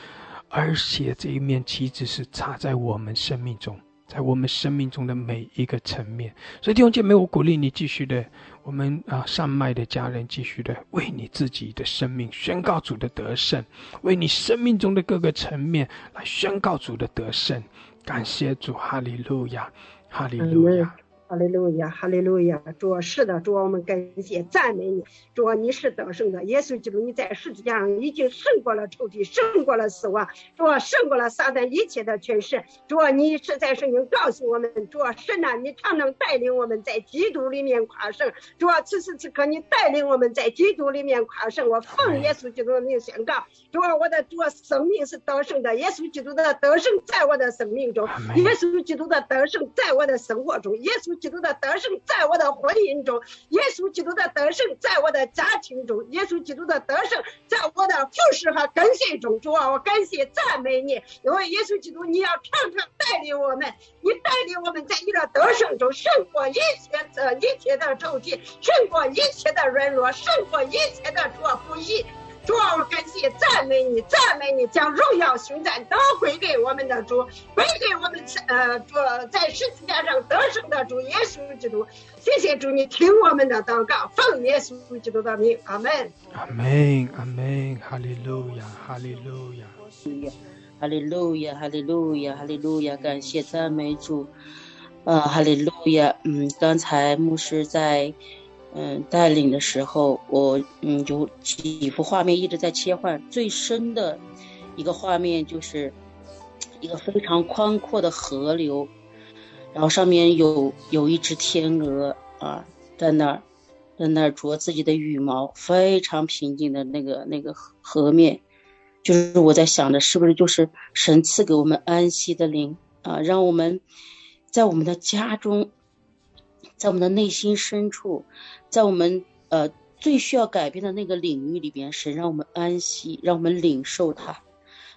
而且这一面旗子是插在我们生命中，在我们生命中的每一个层面。所以，弟兄姐妹，我鼓励你继续的。我们啊，上麦的家人继续的为你自己的生命宣告主的得胜，为你生命中的各个层面来宣告主的得胜。感谢主，哈利路亚，哈利路亚。哈利路亚，哈利路亚！主是的，主我们感谢赞美你。主你是得胜的，耶稣基督你在十字架上已经胜过了仇敌，胜过了死亡，主胜过了撒旦一切的权势。主你是在圣经告诉我们，主神呐，你常常带领我们在基督里面跨胜。主此时此刻你带领我们在基督里面跨胜。我奉耶稣基督的名宣告，主我的主生命是得胜的，耶稣基督的得胜在我的生命中，耶稣基督的得胜在我的生活中，耶稣。基督的得胜在我的婚姻中，耶稣基督的得胜在我的家庭中，耶稣基督的得胜在我的服饰和跟随中。主啊，我感谢赞美你，因为耶稣基督你要常常带领我们，你带领我们在你的得胜中胜过一切的一切的仇敌，胜过一切的软弱，胜过一切的主不义。主啊，我感谢赞美你，赞美你，将荣耀雄赞都归给我们的主，归给我们呃主在十字架上得胜的主耶稣基督。谢谢主，你听我们的祷告，奉耶稣基督的名，阿门。阿门，阿门，哈利路亚，哈利路亚，哈利路亚，哈利路亚，哈利路亚，感谢赞美主，呃，哈利路亚。嗯，刚才牧师在。嗯，带领的时候，我嗯有几幅画面一直在切换。最深的一个画面就是一个非常宽阔的河流，然后上面有有一只天鹅啊，在那儿在那儿啄自己的羽毛，非常平静的那个那个河面。就是我在想着，是不是就是神赐给我们安息的灵啊，让我们在我们的家中，在我们的内心深处。在我们呃最需要改变的那个领域里边，神让我们安息，让我们领受它，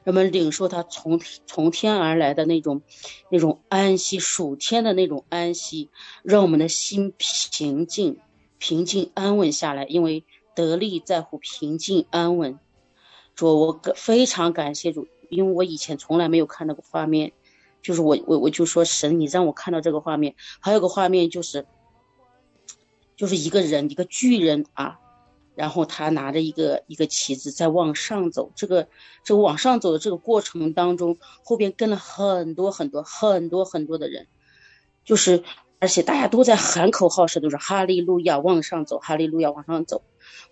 让我们领受它从从天而来的那种那种安息，属天的那种安息，让我们的心平静、平静安稳下来。因为得力在乎平静安稳。主，我非常感谢主，因为我以前从来没有看到过画面，就是我我我就说神，你让我看到这个画面。还有个画面就是。就是一个人，一个巨人啊，然后他拿着一个一个旗子在往上走。这个这个往上走的这个过程当中，后边跟了很多很多很多很多的人，就是而且大家都在喊口号时都是哈利路亚往上走，哈利路亚往上走。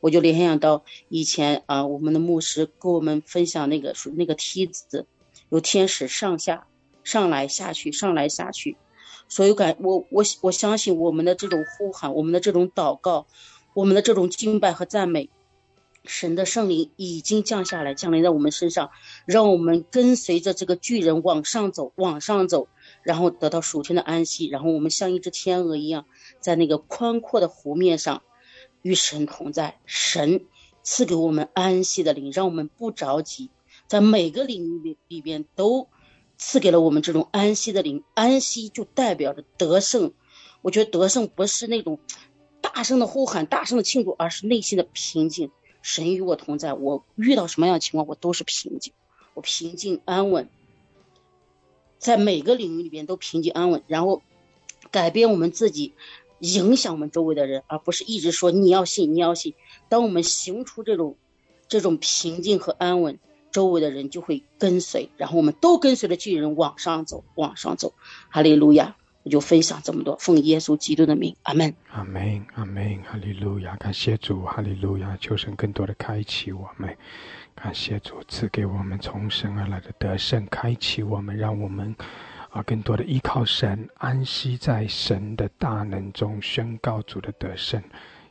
我就联想到以前啊，我们的牧师跟我们分享那个那个梯子，有天使上下上来下去上来下去。所有感，我我我相信我们的这种呼喊，我们的这种祷告，我们的这种敬拜和赞美，神的圣灵已经降下来，降临在我们身上，让我们跟随着这个巨人往上走，往上走，然后得到属天的安息，然后我们像一只天鹅一样，在那个宽阔的湖面上，与神同在。神赐给我们安息的灵，让我们不着急，在每个领域里里边都。赐给了我们这种安息的灵，安息就代表着得胜。我觉得得胜不是那种大声的呼喊、大声的庆祝，而是内心的平静。神与我同在，我遇到什么样的情况，我都是平静，我平静安稳，在每个领域里边都平静安稳，然后改变我们自己，影响我们周围的人，而不是一直说你要信，你要信。当我们行出这种这种平静和安稳。周围的人就会跟随，然后我们都跟随着巨人往上走，往上走。哈利路亚！我就分享这么多，奉耶稣基督的名，阿门，阿门，阿门，哈利路亚！感谢主，哈利路亚！求神更多的开启我们，感谢主赐给我们从神而来的得胜，开启我们，让我们啊更多的依靠神，安息在神的大能中，宣告主的得胜，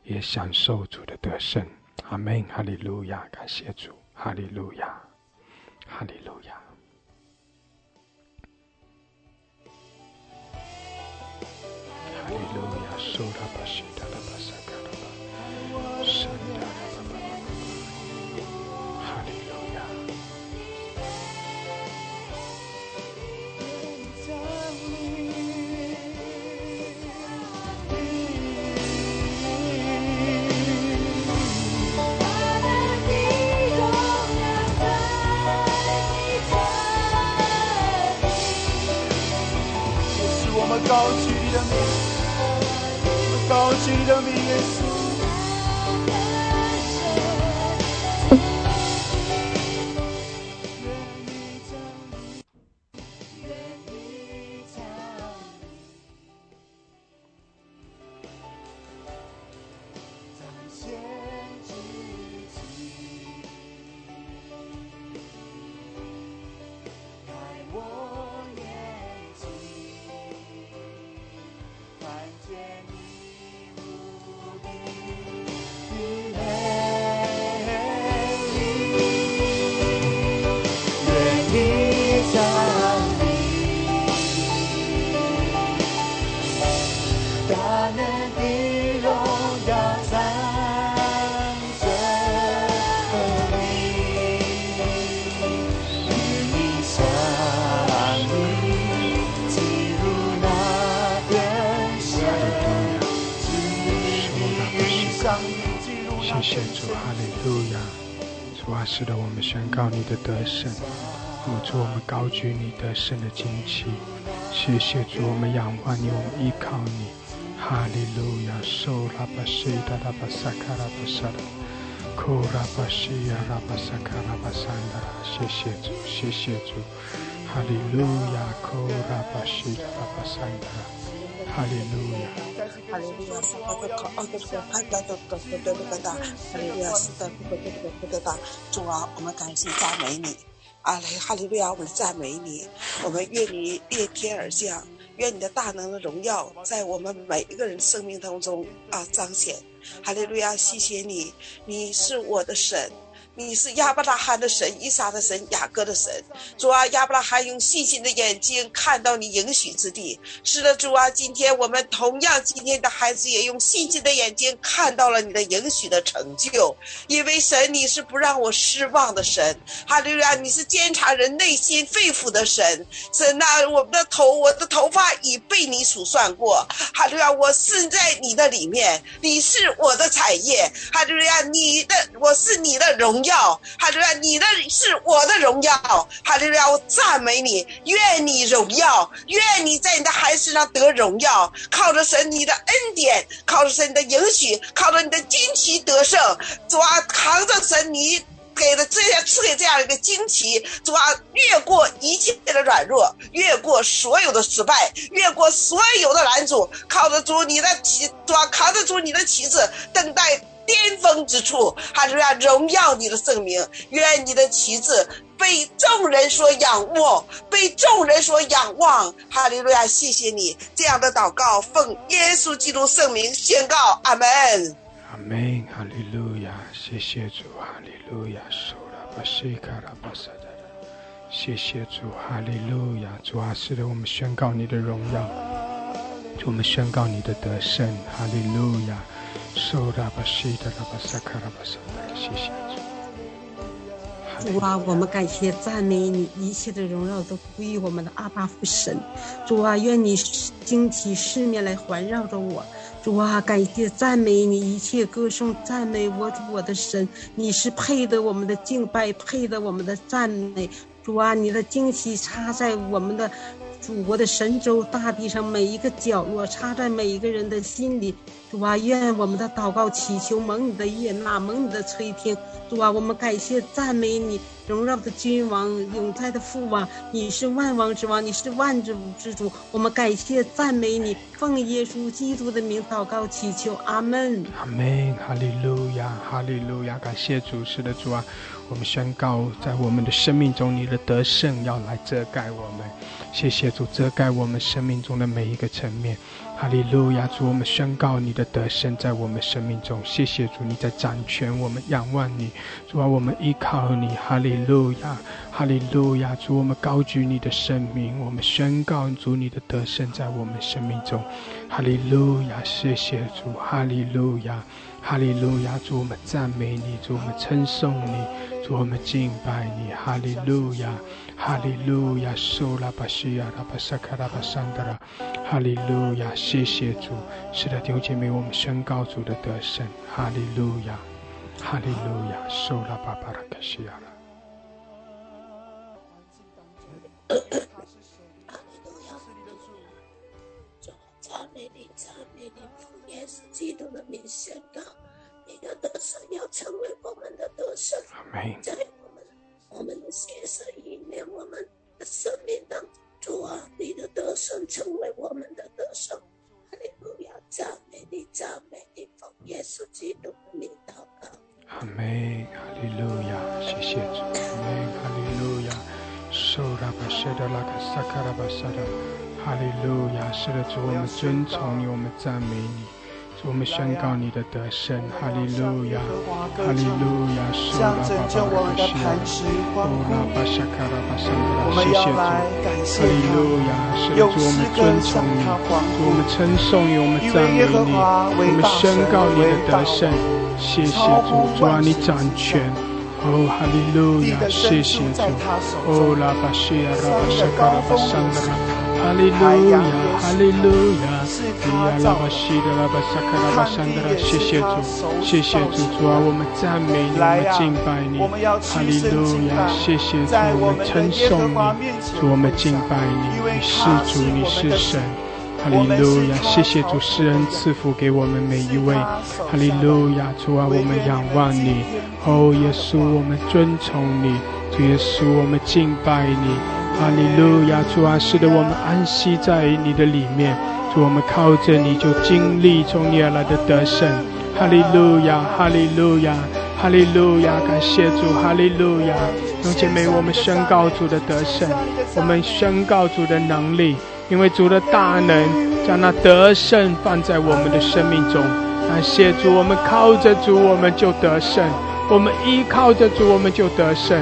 也享受主的得胜。阿门，哈利路亚！感谢主，哈利路亚。哈利路亚。哈利路亚，苏拉巴西达高举你的是的，我们宣告你的得胜，主，我们高举你得胜的旌旗。谢谢主，我们仰望你，我们依靠你。哈利路亚，受拉巴西达拉巴萨卡拉巴萨达，库拉巴西亚拉巴萨卡拉巴萨达。谢谢主，谢谢主。哈利路亚，库拉巴西达拉巴萨达。哈利路亚，哈利路亚，是的，这个奥德这个潘达的的的的个的，哈利路亚，是的，这个这个这个的，主啊，我们感谢赞美你，阿雷，哈利路亚，我们赞美你，我们愿你裂天而降，愿你的大能的荣耀在我们每一个人生命当中啊彰显，哈利路亚，谢谢你，你是我的神。你是亚伯拉罕的神，以撒的神，雅各的神。主啊，亚伯拉罕用信心的眼睛看到你应许之地。是的，主啊，今天我们同样，今天的孩子也用信心的眼睛看到了你的应许的成就。因为神，你是不让我失望的神。哈利路亚，你是监察人内心肺腑的神。神啊，我们的头，我的头发已被你数算过。哈利路亚，我是在你的里面，你是我的产业。哈利路亚，你的，我是你的荣。要哈利路亚，你的是我的荣耀，哈利路亚，我赞美你，愿你荣耀，愿你在你的孩子身上得荣耀，靠着神你的恩典，靠着神你的允许，靠着你的惊奇得胜，主啊，扛着神你给的这样赐给这样一个惊奇，主啊，越过一切的软弱，越过所有的失败，越过所有的拦阻，靠着主你的旗，主啊，扛得住你的旗帜，等待。巅峰之处，哈利路亚，荣耀你的圣名，愿你的旗帜被众人所仰望，被众人所仰望，哈利路亚，谢谢你这样的祷告，奉耶稣基督圣名宣告，阿门。阿门，哈利路亚，谢谢主，哈利路亚，苏拉巴西卡拉巴萨达，谢谢主，哈利路亚，主啊，是的，我们宣告你的荣耀，我们宣告你的得胜，哈利路亚。主啊，我们感谢赞美你，一切的荣耀都归于我们的阿巴父神。主啊，愿你惊奇世面来环绕着我。主啊，感谢赞美你，一切歌颂赞美我主我的神。你是配得我们的敬拜，配得我们的赞美。主啊，你的惊奇插在我们的。祖国的神州大地上每一个角落，插在每一个人的心里。主啊，愿我们的祷告祈求蒙你的悦纳，蒙你的垂听。主啊，我们感谢赞美你，荣耀的君王，永在的父王，你是万王之王，你是万主之主。我们感谢赞美你，奉耶稣基督的名祷告祈求，阿门。阿门，哈利路亚，哈利路亚，感谢主，是的主啊。我们宣告，在我们的生命中，你的得胜要来遮盖我们。谢谢主，遮盖我们生命中的每一个层面。哈利路亚，主，我们宣告你的得胜在我们生命中。谢谢主，你在掌权，我们仰望你。主啊，我们依靠你。哈利路亚，哈利路亚，主，我们高举你的生命，我们宣告主你的得胜在我们生命中。哈利路亚，谢谢主，哈利路亚。哈利路亚，主我们赞美你，主我们称颂你，主我们敬拜你。哈利路亚，哈利路亚，苏拉巴西亚拉巴萨卡拉巴桑德拉，哈利路亚，谢谢主。是的，弟兄姐妹，我们宣告主的得胜。哈利路亚，哈利路亚，苏拉巴巴拉卡西亚拉。基督的名宣告，的得胜要成为我们的得胜，在我们我们的血色里面，我们的生命当中，主啊，你的得胜成为我们的得胜。哈利路亚，赞美你，赞美你，奉耶稣基督的名祷告。阿门，哈利路亚，谢谢主，阿门，哈利路亚，受拉巴谢的拉卡萨卡拉巴萨的，哈利路亚，是的主，我们尊崇你，我们赞美你。我们宣告你的得胜，哈利路亚，哈利路亚，苏拉巴巴的西，欧拉巴沙卡拉巴沙拉，谢谢主，哈利路亚，我们尊崇你，主，我们称颂你，我们赞美你，我们宣告你的得胜，谢谢主，主啊，你掌权，哦，哈利路亚，谢谢主，哦，拉巴西亚拉巴沙卡拉巴沙拉。哈利路亚，哈利路亚，利亚拉巴西的拉巴萨克拉巴山的，谢谢主，谢谢主，主啊，我们赞美你，我们敬拜你，哈利路亚，谢谢主，我们称颂你，主，我们敬拜你，你是主，你是神，哈利路亚，谢谢主，施恩赐福给我们每一位，哈利路亚，主啊，我们仰望你，哦，耶稣，我们尊崇你，主耶稣，我们敬拜你。哈利路亚，主啊，使得我们安息在你的里面。主，我们靠着你就经历从你而来的得胜。哈利路亚，哈利路亚，哈利路亚，感谢主，哈利路亚。弟兄姐妹，我们宣告主的得胜，我们宣告主的能力，因为主的大能将那得胜放在我们的生命中。感谢主，我们靠着主，我们就得胜。我们依靠着主，我们就得胜。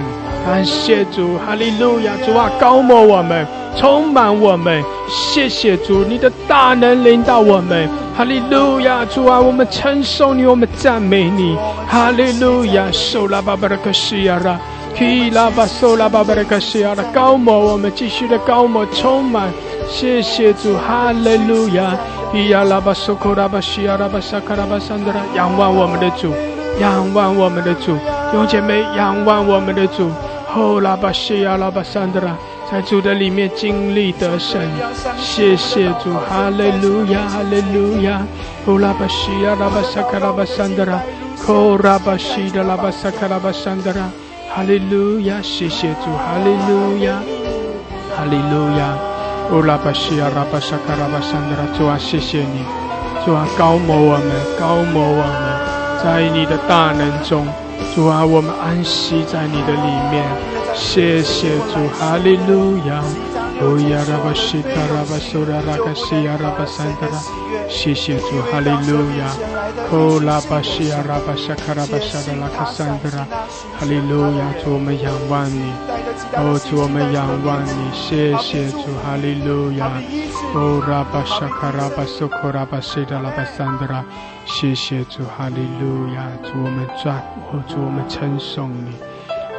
感谢主，哈利路亚！主啊，高摩我们，充满我们。谢谢主，你的大能领导我们。哈利路亚！主啊，我们承受你，我们赞美你。哈利路亚！受拉巴巴拉克西亚拉，基拉巴受拉巴巴拉克西亚拉，高摩我们继续的高摩充满。谢谢主，哈利路亚！伊亚拉巴苏库拉巴西亚拉巴萨卡拉巴桑德拉，仰望我们的主。仰望我们的主，用姐妹仰望我们的主。后拉巴西亚拉巴桑德拉，在主的里面经历得胜。谢谢主，哈利路亚，哈利路亚。后拉巴西亚拉巴萨卡拉巴桑德拉，后拉巴西的拉巴萨卡拉巴桑德拉，哈利路亚，谢谢主，哈利路亚，哈利路亚。后拉巴西亚拉巴萨卡拉巴桑德拉，主啊，谢谢你，主啊，高摩我们，高摩我们。在你的大能中，主啊，我们安息在你的里面。谢谢主，哈利路亚。哦呀，拉巴西卡拉巴苏拉拉卡西亚拉巴桑德拉。谢谢主，哈利路亚。哦，拉巴西亚拉巴沙卡拉巴沙德拉卡桑德拉。哈利路亚，主我们仰望你。哦，主我们仰望你。谢谢主，哈利路亚。哦，拉巴沙卡拉巴苏库拉巴西德拉巴桑德拉。谢谢主，哈利路亚！主我们转，哦主我们称颂你，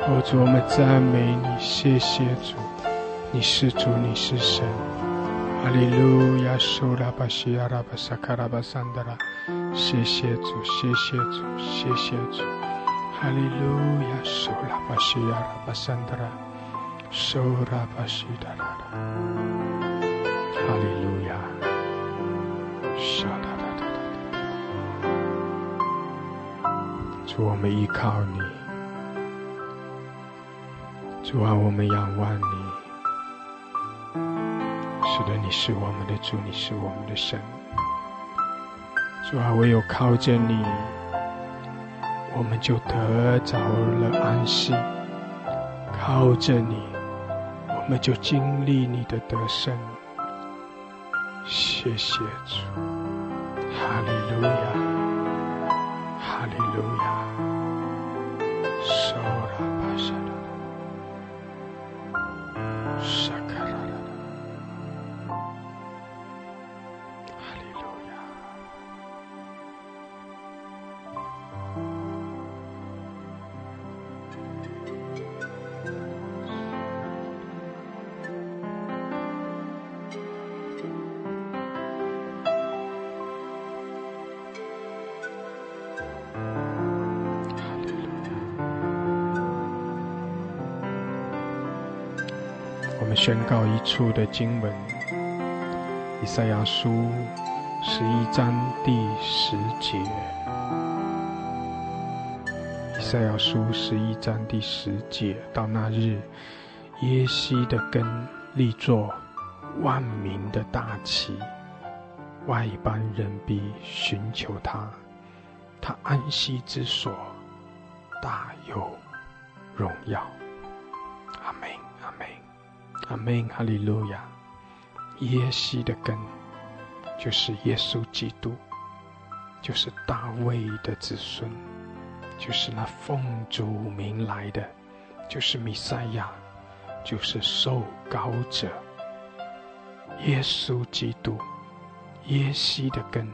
哦主我们赞美你。谢谢主，你是主，你是神。哈利路亚，苏拉巴西亚拉巴萨卡拉巴桑德拉。谢谢主，谢谢主，谢谢主。哈利路亚，苏拉巴西亚拉巴桑德拉，苏拉巴西达拉拉。哈利路亚，沙达。主，我们依靠你；主啊，我们仰望你。是的，你是我们的主，你是我们的神。主啊，唯有靠着你，我们就得着了安息；靠着你，我们就经历你的得胜。谢谢主，哈利路亚。哈利路亚，受拉巴沙拉，告一处的经文，《以赛亚书》十一章第十节，《以赛亚书》十一章第十节，到那日，耶西的根立作万民的大旗，外邦人必寻求他，他安息之所大有荣耀。阿门，哈利路亚！耶西的根就是耶稣基督，就是大卫的子孙，就是那奉主名来的，就是弥赛亚，就是受膏者。耶稣基督，耶西的根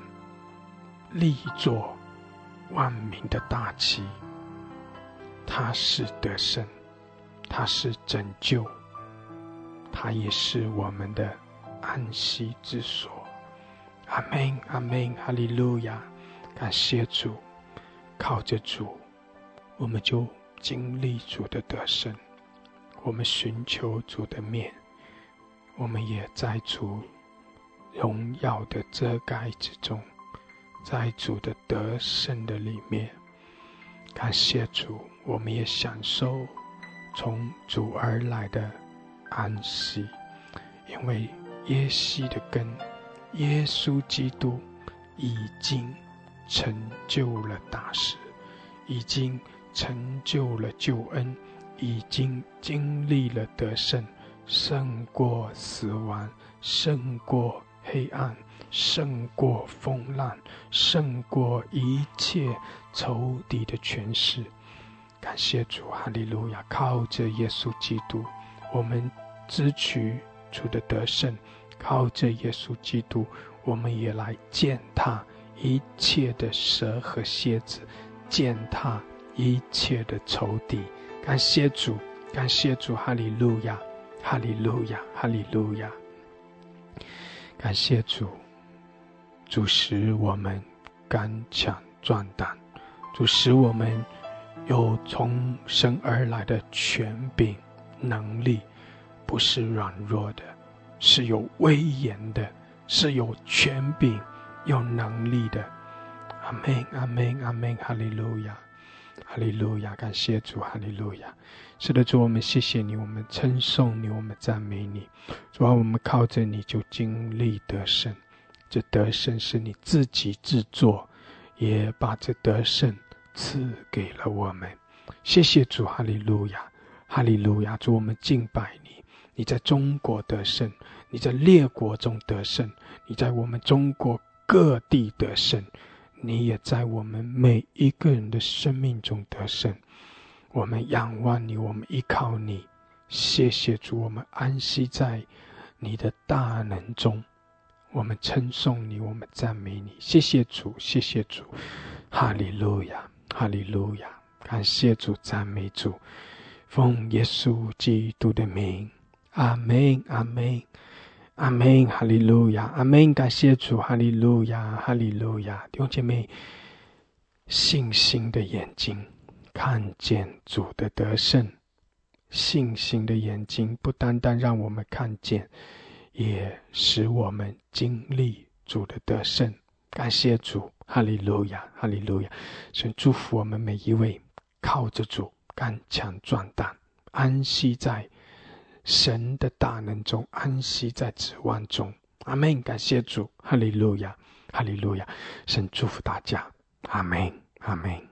立作万民的大旗，他是得胜，他是拯救。他也是我们的安息之所。阿门，阿门，哈利路亚！感谢主，靠着主，我们就经历主的得胜。我们寻求主的面，我们也在主荣耀的遮盖之中，在主的得胜的里面。感谢主，我们也享受从主而来的。安息，因为耶稣的根，耶稣基督已经成就了大事，已经成就了救恩，已经经历了得胜，胜过死亡，胜过黑暗，胜过风浪，胜过一切仇敌的权势。感谢主，哈利路亚！靠着耶稣基督，我们支取主的得胜；靠着耶稣基督，我们也来践踏一切的蛇和蝎子，践踏一切的仇敌。感谢主，感谢主，哈利路亚，哈利路亚，哈利路亚！感谢主，主使我们刚强壮胆，主使我们。有从神而来的权柄、能力，不是软弱的，是有威严的，是有权柄、有能力的。阿门，阿门，阿门，哈利路亚，哈利路亚，感谢主，哈利路亚。是的，主，我们谢谢你，我们称颂你，我们赞美你。主啊，我们靠着你就经历得胜，这得胜是你自己制作，也把这得胜。赐给了我们，谢谢主，哈利路亚，哈利路亚！主，我们敬拜。你在中国得胜，你在列国中得胜，你在我们中国各地得胜，你也在我们每一个人的生命中得胜。我们仰望你，我们依靠你。谢谢主，我们安息在你的大能中。我们称颂你，我们赞美你。谢谢主，谢谢主，哈利路亚。哈利路亚！感谢主，赞美主，奉耶稣基督的名，阿门，阿门，阿门，哈利路亚，阿门！感谢主，哈利路亚，哈利路亚！弟兄姐妹，信心的眼睛看见主的得胜，信心的眼睛不单单让我们看见，也使我们经历主的得胜。感谢主。哈利路亚，哈利路亚！神祝福我们每一位，靠着主刚强壮胆，安息在神的大能中，安息在指望中。阿门！感谢主，哈利路亚，哈利路亚！神祝福大家，阿门，阿门。